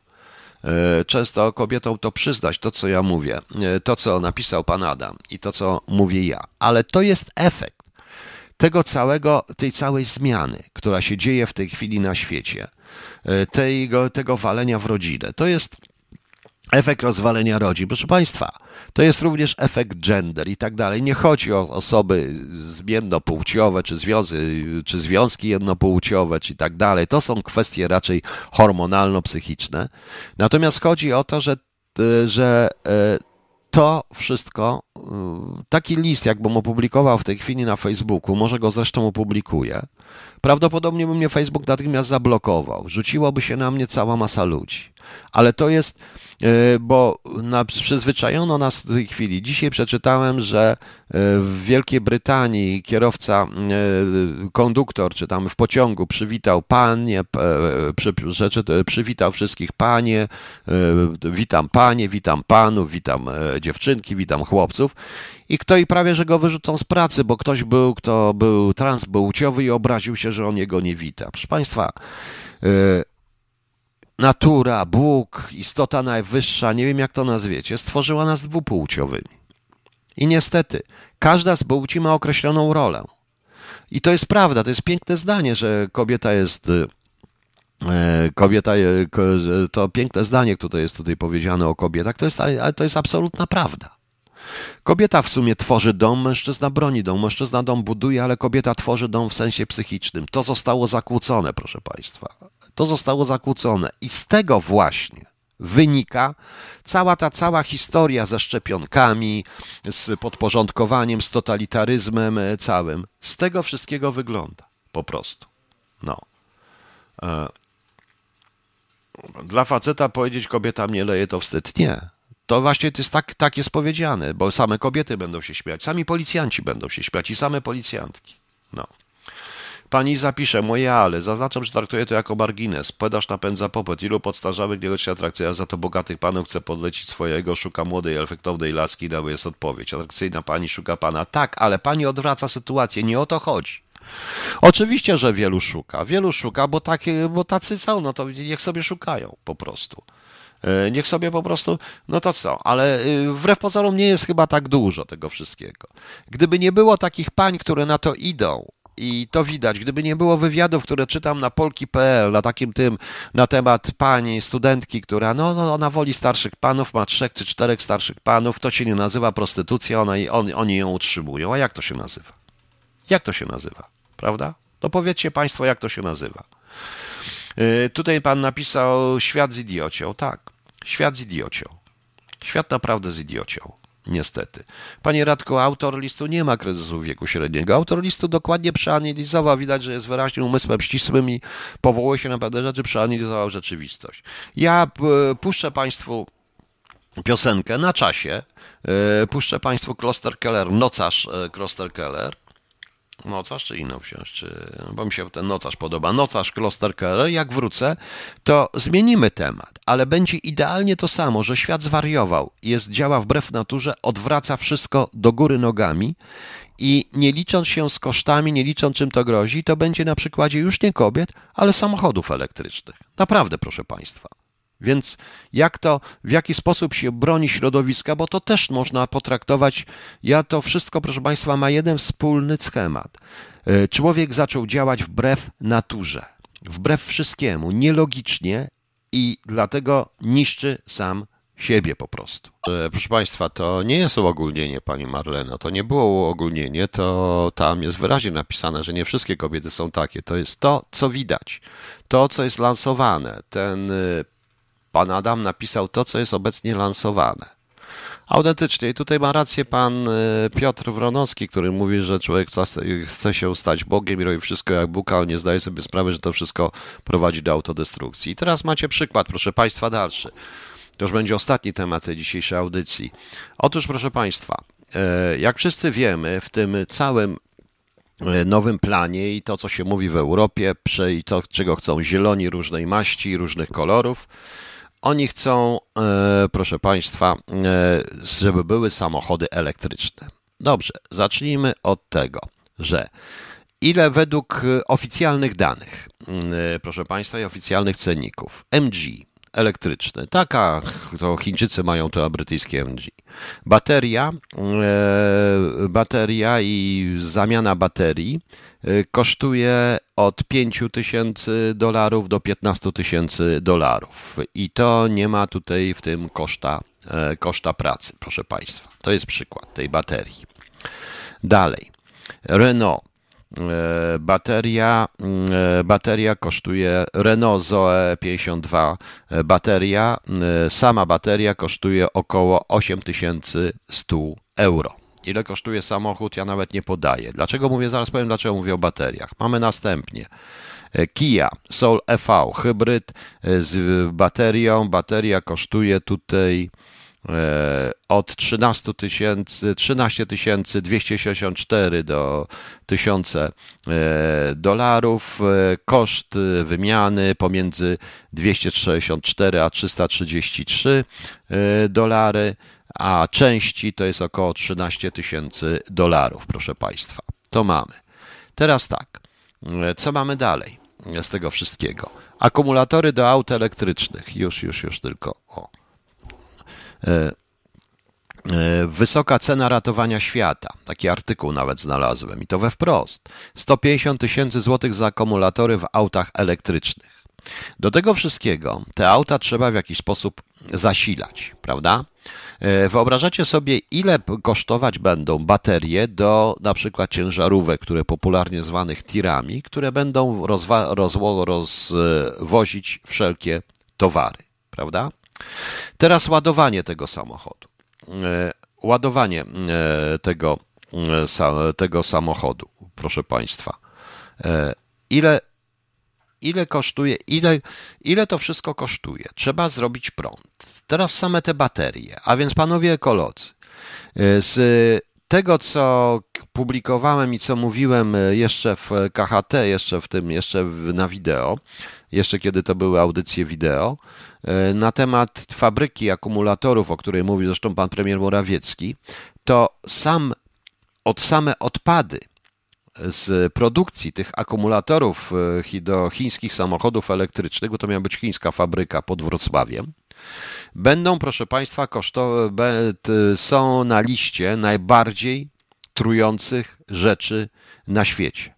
S1: E, często kobietom to przyznać, to co ja mówię, e, to co napisał pan Adam i to co mówię ja. Ale to jest efekt tego całego, tej całej zmiany, która się dzieje w tej chwili na świecie, e, tego, tego walenia w rodzinę. To jest efekt rozwalenia rodzin. Proszę Państwa, to jest również efekt gender i tak dalej. Nie chodzi o osoby zmiennopłciowe, czy, związy, czy związki jednopłciowe, czy tak dalej. To są kwestie raczej hormonalno-psychiczne. Natomiast chodzi o to, że, że e, to wszystko, e, taki list, jakbym opublikował w tej chwili na Facebooku, może go zresztą opublikuję, prawdopodobnie by mnie Facebook natychmiast zablokował. Rzuciłoby się na mnie cała masa ludzi. Ale to jest E, bo na, przyzwyczajono nas do tej chwili. Dzisiaj przeczytałem, że e, w Wielkiej Brytanii kierowca, e, konduktor, czy tam w pociągu przywitał panie, przy, przywitał wszystkich panie, witam panie, witam panów, witam dziewczynki, witam chłopców. I kto i prawie, że go wyrzucą z pracy, bo ktoś był, kto był transpłciowy i obraził się, że on jego nie wita. Proszę Państwa, natura, Bóg, istota najwyższa, nie wiem jak to nazwiecie, stworzyła nas dwupłciowymi. I niestety, każda z płci ma określoną rolę. I to jest prawda, to jest piękne zdanie, że kobieta jest. E, kobieta, to piękne zdanie, które jest tutaj powiedziane o kobietach, to jest, to jest absolutna prawda. Kobieta w sumie tworzy dom, mężczyzna broni dom, mężczyzna dom buduje, ale kobieta tworzy dom w sensie psychicznym. To zostało zakłócone, proszę Państwa to zostało zakłócone. I z tego właśnie wynika cała ta cała historia ze szczepionkami, z podporządkowaniem, z totalitaryzmem e, całym. Z tego wszystkiego wygląda po prostu. No. E, dla faceta powiedzieć kobieta mnie leje to wstyd. Nie. To właśnie to jest tak, tak jest powiedziane, bo same kobiety będą się śmiać, sami policjanci będą się śmiać i same policjantki. No. Pani zapisze moje ale. Zaznaczam, że traktuję to jako margines. Podaż napędza popyt. Ilu podstarzałych nie się atrakcja, za to bogatych panów chce podlecić swojego, szuka młodej, efektownej laski, dały jest odpowiedź. Atrakcyjna pani szuka pana. Tak, ale pani odwraca sytuację. Nie o to chodzi. Oczywiście, że wielu szuka. Wielu szuka, bo, takie, bo tacy są, no to niech sobie szukają po prostu. E, niech sobie po prostu, no to co, ale y, wbrew pozorom nie jest chyba tak dużo tego wszystkiego. Gdyby nie było takich pań, które na to idą, i to widać. Gdyby nie było wywiadów, które czytam na polki.pl, na takim tym, na temat pani studentki, która, no, no ona woli starszych panów, ma trzech czy czterech starszych panów, to się nie nazywa prostytucja, ona, on, oni ją utrzymują. A jak to się nazywa? Jak to się nazywa? Prawda? To powiedzcie Państwo, jak to się nazywa. Yy, tutaj pan napisał świat z idiocią. Tak, świat z idiocią. Świat naprawdę z idiocią. Niestety. Panie Radko, autor listu nie ma kryzysu wieku średniego. Autor listu dokładnie przeanalizował, widać, że jest wyraźnie umysłem ścisłym i powołuje się na pewne rzeczy, przeanalizował rzeczywistość. Ja puszczę Państwu piosenkę na czasie. E, puszczę Państwu Kloster Keller, nocarz e, Kloster Keller nocarz czy inną wziąć, czy, bo mi się ten nocarz podoba, nocarz Klosterkeller, jak wrócę, to zmienimy temat, ale będzie idealnie to samo, że świat zwariował, jest, działa wbrew naturze, odwraca wszystko do góry nogami i nie licząc się z kosztami, nie licząc czym to grozi, to będzie na przykładzie już nie kobiet, ale samochodów elektrycznych. Naprawdę, proszę Państwa. Więc jak to, w jaki sposób się broni środowiska, bo to też można potraktować. Ja to wszystko, proszę Państwa, ma jeden wspólny schemat. E, człowiek zaczął działać wbrew naturze. wbrew wszystkiemu, nielogicznie i dlatego niszczy sam siebie po prostu. E, proszę Państwa, to nie jest uogólnienie, Pani Marleno, to nie było uogólnienie, to tam jest wyraźnie napisane, że nie wszystkie kobiety są takie. To jest to, co widać, to, co jest lansowane. Ten y, Pan Adam napisał to, co jest obecnie lansowane. Autentycznie. I tutaj ma rację pan y, Piotr Wronowski, który mówi, że człowiek chce się stać Bogiem i robi wszystko jak Bóg, ale nie zdaje sobie sprawy, że to wszystko prowadzi do autodestrukcji. I teraz macie przykład, proszę państwa, dalszy. To już będzie ostatni temat tej dzisiejszej audycji. Otóż, proszę państwa, e, jak wszyscy wiemy, w tym całym e, nowym planie i to, co się mówi w Europie, i to, czego chcą zieloni różnej maści, różnych kolorów, oni chcą, e, proszę Państwa, e, żeby były samochody elektryczne. Dobrze, zacznijmy od tego, że ile według oficjalnych danych, e, proszę Państwa, i oficjalnych cenników, MG elektryczny, taka, to Chińczycy mają to, a brytyjskie MG. Bateria, bateria i zamiana baterii Y, kosztuje od 5 tysięcy dolarów do 15 tysięcy dolarów. I to nie ma tutaj w tym koszta, e, koszta pracy, proszę Państwa. To jest przykład tej baterii. Dalej. Renault. E, bateria, e, bateria kosztuje Renault Zoe 52 bateria, sama bateria kosztuje około 8100 euro. Ile kosztuje samochód, ja nawet nie podaję. Dlaczego mówię, zaraz powiem, dlaczego mówię o bateriach. Mamy następnie e, Kia Soul EV, hybryd e, z baterią. Bateria kosztuje tutaj e, od 13 tysięcy, 13 264 do 1000 dolarów. Koszt wymiany pomiędzy 264 a 333 dolary a części to jest około 13 tysięcy dolarów, proszę Państwa. To mamy. Teraz tak, co mamy dalej z tego wszystkiego? Akumulatory do aut elektrycznych. Już, już, już tylko. O. E, e, wysoka cena ratowania świata. Taki artykuł nawet znalazłem i to we wprost. 150 tysięcy złotych za akumulatory w autach elektrycznych. Do tego wszystkiego te auta trzeba w jakiś sposób zasilać, prawda? E, wyobrażacie sobie, ile kosztować będą baterie do na przykład ciężarówek, które popularnie zwanych tirami, które będą rozwozić wszelkie towary, prawda? Teraz ładowanie tego samochodu. E, ładowanie e, tego, tego samochodu, proszę Państwa. Ile ile kosztuje, ile, ile to wszystko kosztuje. Trzeba zrobić prąd. Teraz same te baterie, a więc panowie ekolodzy, z tego, co publikowałem i co mówiłem y, jeszcze w KHT, jeszcze w tym, jeszcze na wideo, jeszcze kiedy to były audycje wideo, y, na temat fabryki akumulatorów, o której mówił zresztą pan premier Morawiecki, to sam od same odpady z produkcji tych akumulatorów e, do chińskich samochodów elektrycznych, bo to miała być chińska fabryka pod Wrocławiem, będą, proszę Państwa, kosztowe, są na liście najbardziej trujących rzeczy na świecie.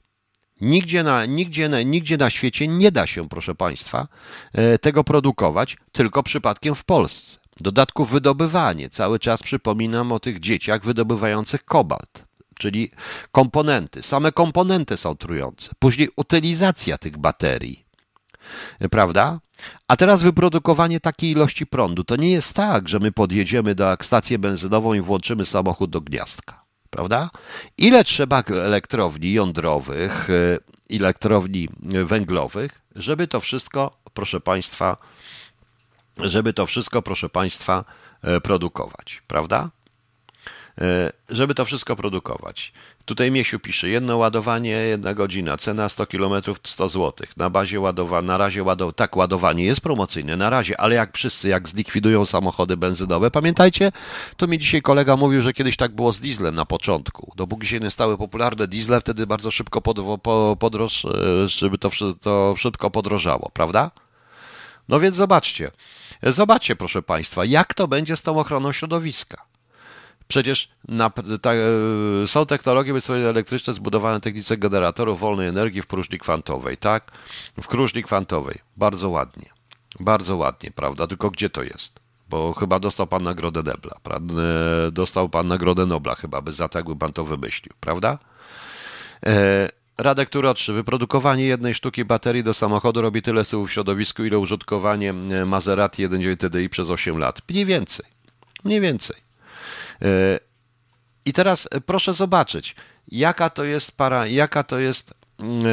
S1: Nigdzie na, nigdzie, na, nigdzie na świecie nie da się, proszę Państwa, e, tego produkować, tylko przypadkiem w Polsce. Dodatku wydobywanie. Cały czas przypominam o tych dzieciach wydobywających kobalt czyli komponenty. Same komponenty są trujące. Później utylizacja tych baterii. Prawda? A teraz wyprodukowanie takiej ilości prądu. To nie jest tak, że my podjedziemy do stację benzynową i włączymy samochód do gniazdka. Prawda? Ile trzeba elektrowni jądrowych, y, elektrowni węglowych, żeby to wszystko, proszę Państwa, żeby to wszystko, proszę Państwa, y, produkować, prawda? E, żeby to wszystko produkować. Tutaj Miesiu pisze, jedno ładowanie, jedna godzina, cena 100 km 100 zł. Na bazie ładowania, na razie ładow tak, ładowanie jest promocyjne, na razie, ale jak wszyscy, jak zlikwidują samochody benzynowe, pamiętajcie, to mi dzisiaj kolega mówił, że kiedyś tak było z dieslem na początku. Dopóki się nie stały popularne diesle, wtedy bardzo szybko pod, po, podroż, e, żeby to, to szybko podrożało, prawda? No więc zobaczcie, zobaczcie proszę Państwa, jak to będzie z tą ochroną środowiska. Przecież na, ta, e, są technologie elektryczne zbudowane technice generatorów wolnej energii w próżni kwantowej, tak? W próżni kwantowej. Bardzo ładnie. Bardzo ładnie, prawda? Tylko gdzie to jest? Bo chyba dostał pan nagrodę Nebla, prawda? E, dostał pan nagrodę Nobla chyba, by za tak by pan to wymyślił, prawda? E, Radek Turoczy, wyprodukowanie jednej sztuki baterii do samochodu robi tyle syłów w środowisku, ile użytkowanie e, Maserati 1.9 TDI przez 8 lat. Mniej więcej. Mniej więcej. E, I teraz e, proszę zobaczyć, jaka to jest para, jaka to jest, mm,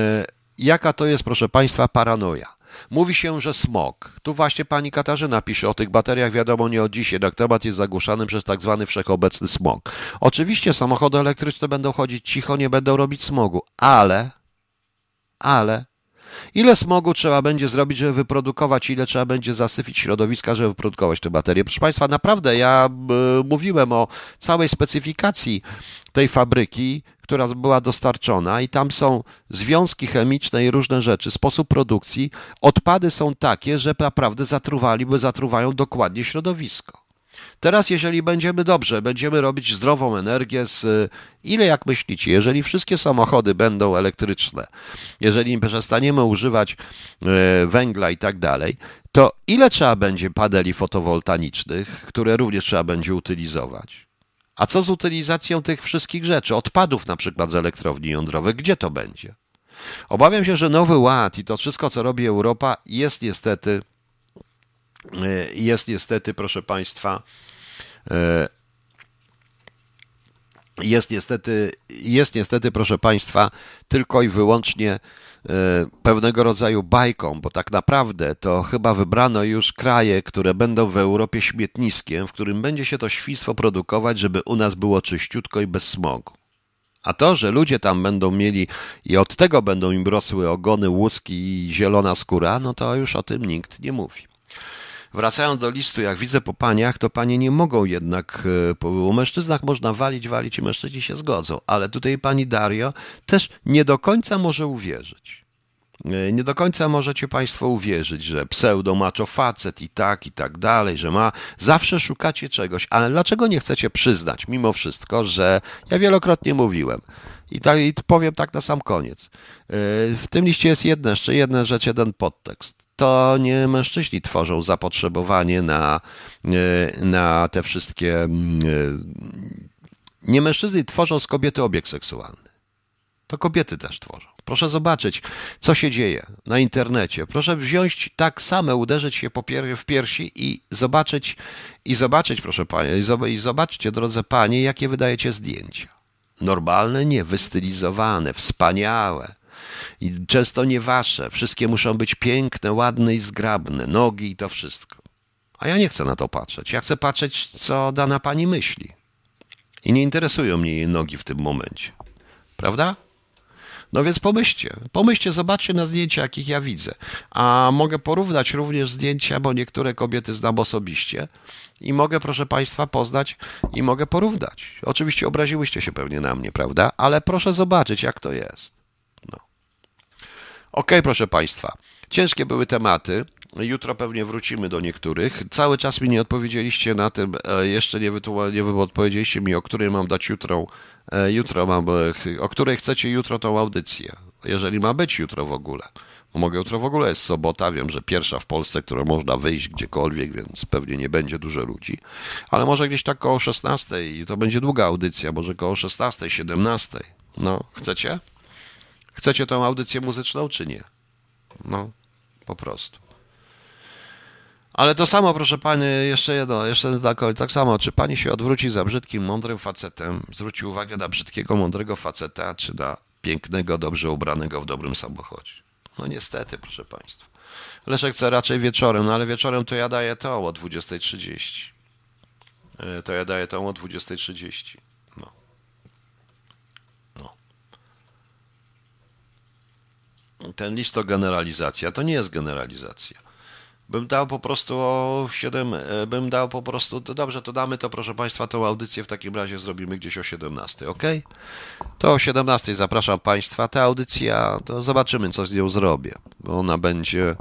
S1: jaka to jest, proszę Państwa, paranoja. Mówi się, że smog. Tu właśnie pani Katarzyna pisze o tych bateriach, wiadomo nie od dziś, jednak temat jest zagłuszany przez tak zwany wszechobecny smog. Oczywiście samochody elektryczne będą chodzić cicho, nie będą robić smogu, ale, ale Ile smogu trzeba będzie zrobić, żeby wyprodukować, ile trzeba będzie zasyfić środowiska, żeby wyprodukować te baterie? Proszę Państwa, naprawdę ja y, mówiłem o całej specyfikacji tej fabryki, która była dostarczona, i tam są związki chemiczne i różne rzeczy, sposób produkcji. Odpady są takie, że naprawdę zatruwali, zatruwają dokładnie środowisko. Teraz, jeżeli będziemy dobrze, będziemy robić zdrową energię z ile jak myślicie, jeżeli wszystkie samochody będą elektryczne, jeżeli przestaniemy używać e, węgla i tak dalej, to ile trzeba będzie paneli fotowoltaicznych, które również trzeba będzie utylizować? A co z utylizacją tych wszystkich rzeczy, odpadów na przykład z elektrowni jądrowych, gdzie to będzie? Obawiam się, że nowy ład i to wszystko, co robi Europa, jest niestety, jest niestety, proszę Państwa, e, jest niestety, jest niestety, proszę Państwa, tylko i wyłącznie e, pewnego rodzaju bajką, bo tak naprawdę to chyba wybrano już kraje, które będą w Europie śmietniskiem, w którym będzie się to świństwo produkować, żeby u nas było czyściutko i bez smogu. A to, że ludzie tam będą mieli i od tego będą im rosły ogony, łuski i zielona skóra, no to już o tym nikt nie mówi. Wracając do listu, jak widzę po paniach, to panie nie mogą jednak, e, o mężczyznach można walić, walić i mężczyźni się zgodzą, ale tutaj pani Dario też nie do końca może uwierzyć. E, nie do końca możecie Państwo uwierzyć, że pseudo macho facet i tak, i tak dalej, że ma. Zawsze szukacie czegoś, ale dlaczego nie chcecie przyznać mimo wszystko, że ja wielokrotnie mówiłem, i, tak, I powiem tak na sam koniec. E, w tym liście jest jedna, jeszcze jedna rzecz, jeden podtekst. To nie mężczyźni tworzą zapotrzebowanie na, e, na te wszystkie. Mm, e, nie mężczyźni tworzą z kobiety obiekt seksualny. To kobiety też tworzą. Proszę zobaczyć, co się dzieje na internecie. Proszę wziąć tak samo, uderzyć się po pier w piersi i zobaczyć, i zobaczyć, proszę panie, i zobaczcie, drodze panie, jakie wydajecie zdjęcia. Normalne nie, wystylizowane, wspaniałe. I często nie wasze. Wszystkie muszą być piękne, ładne i zgrabne. Nogi i to wszystko. A ja nie chcę na to patrzeć. Ja chcę patrzeć, co dana pani myśli. I nie interesują mnie jej nogi w tym momencie. Prawda? No więc pomyślcie, pomyślcie, zobaczcie na zdjęcia, jakich ja widzę. A mogę porównać również zdjęcia, bo niektóre kobiety znam osobiście i mogę, proszę Państwa, poznać i mogę porównać. Oczywiście obraziłyście się pewnie na mnie, prawda? Ale proszę zobaczyć, jak to jest. No. Ok, proszę Państwa, ciężkie były tematy. Jutro pewnie wrócimy do niektórych. Cały czas mi nie odpowiedzieliście na tym, e, jeszcze nie, nie odpowiedzieliście mi, o której mam dać jutro, e, jutro mam, e, o której chcecie jutro tą audycję. Jeżeli ma być jutro w ogóle. Bo mogę jutro w ogóle jest sobota, wiem, że pierwsza w Polsce, która można wyjść gdziekolwiek, więc pewnie nie będzie dużo ludzi. Ale może gdzieś tak koło 16 i to będzie długa audycja, może koło 16, 17. No, chcecie? Chcecie tą audycję muzyczną, czy nie? No, po prostu. Ale to samo, proszę pani, jeszcze jedno, jeszcze tak, tak samo, czy pani się odwróci za brzydkim, mądrym facetem, zwróci uwagę na brzydkiego, mądrego faceta, czy na pięknego, dobrze ubranego w dobrym samochodzie? No niestety, proszę państwa. Leszek chce raczej wieczorem, no ale wieczorem to ja daję to o 20.30. E, to ja daję to o 20.30. No. no. Ten list to generalizacja. To nie jest generalizacja bym dał po prostu o 7, e, bym dał po prostu, to dobrze, to damy to proszę Państwa, tą audycję w takim razie zrobimy gdzieś o 17, ok? To o 17 zapraszam Państwa, ta audycja, to zobaczymy co z nią zrobię, bo ona będzie,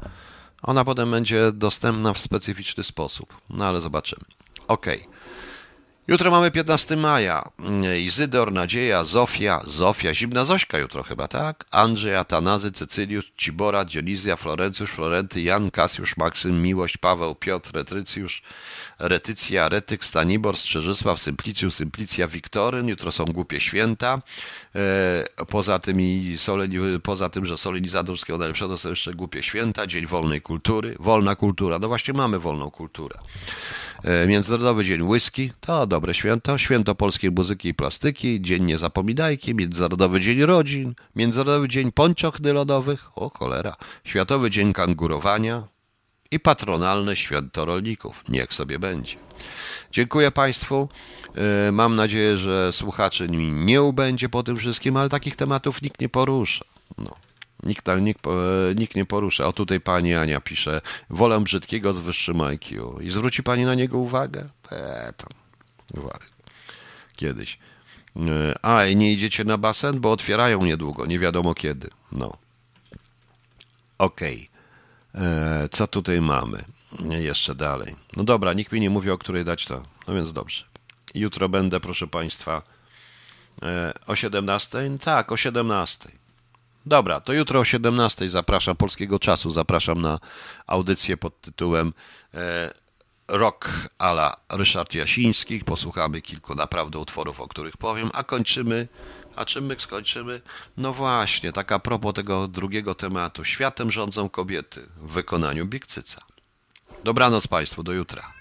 S1: ona potem będzie dostępna w specyficzny sposób, no ale zobaczymy. Ok. Jutro mamy 15 maja. Izydor, Nadzieja, Zofia, Zofia, Zimna Zośka jutro chyba, tak? Andrzej, Atanazy, Cecyliusz, Cibora, Dionizja, Florencjusz, Florenty, Jan, Kasjusz, Maksym, Miłość, Paweł, Piotr, Retrycjusz, Retycja, Retyk, Stanibor, Strzeżysław, Symplicjusz, Symplicja, Wiktoryn. Jutro są głupie święta. E, Poza tym, i soleni, poza tym że solenizator najlepszego, są jeszcze głupie święta, Dzień Wolnej Kultury. Wolna kultura. No właśnie mamy wolną kulturę. E, Międzynarodowy Dzień Whisky, to dobre święto. Święto Polskiej Muzyki i Plastyki, Dzień Niezapominajki, Międzynarodowy Dzień Rodzin, Międzynarodowy Dzień Pończoch Lodowych, o cholera, Światowy Dzień Kangurowania i patronalne Święto Rolników. Niech sobie będzie. Dziękuję Państwu. E, Mam nadzieję, że słuchaczy mi nie ubędzie po tym wszystkim, ale takich tematów nikt nie porusza. No. Nikt, tam- nikt, nikt nie porusza. O tutaj pani Ania pisze, wolę brzydkiego z wyższym IQ. I zwróci pani na niego uwagę? Eee, tam. Kiedyś. E, A, i nie idziecie na basen? Bo otwierają niedługo, nie wiadomo kiedy. No. Okej. E, Co tutaj mamy? Jeszcze dalej. No dobra, nikt mi nie mówi, o której dać to. No więc dobrze. Jutro będę, proszę Państwa, e, o 17? Tak, o 17. Dobra, to jutro o 17 zapraszam polskiego czasu. Zapraszam na audycję pod tytułem e, Rock ala Ryszard Jasiński. Posłuchamy kilku naprawdę utworów, o których powiem, a kończymy. A czym my skończymy? No właśnie, tak a propos tego drugiego tematu. Światem rządzą kobiety w wykonaniu Big Cyca. Dobranoc Państwu, do jutra.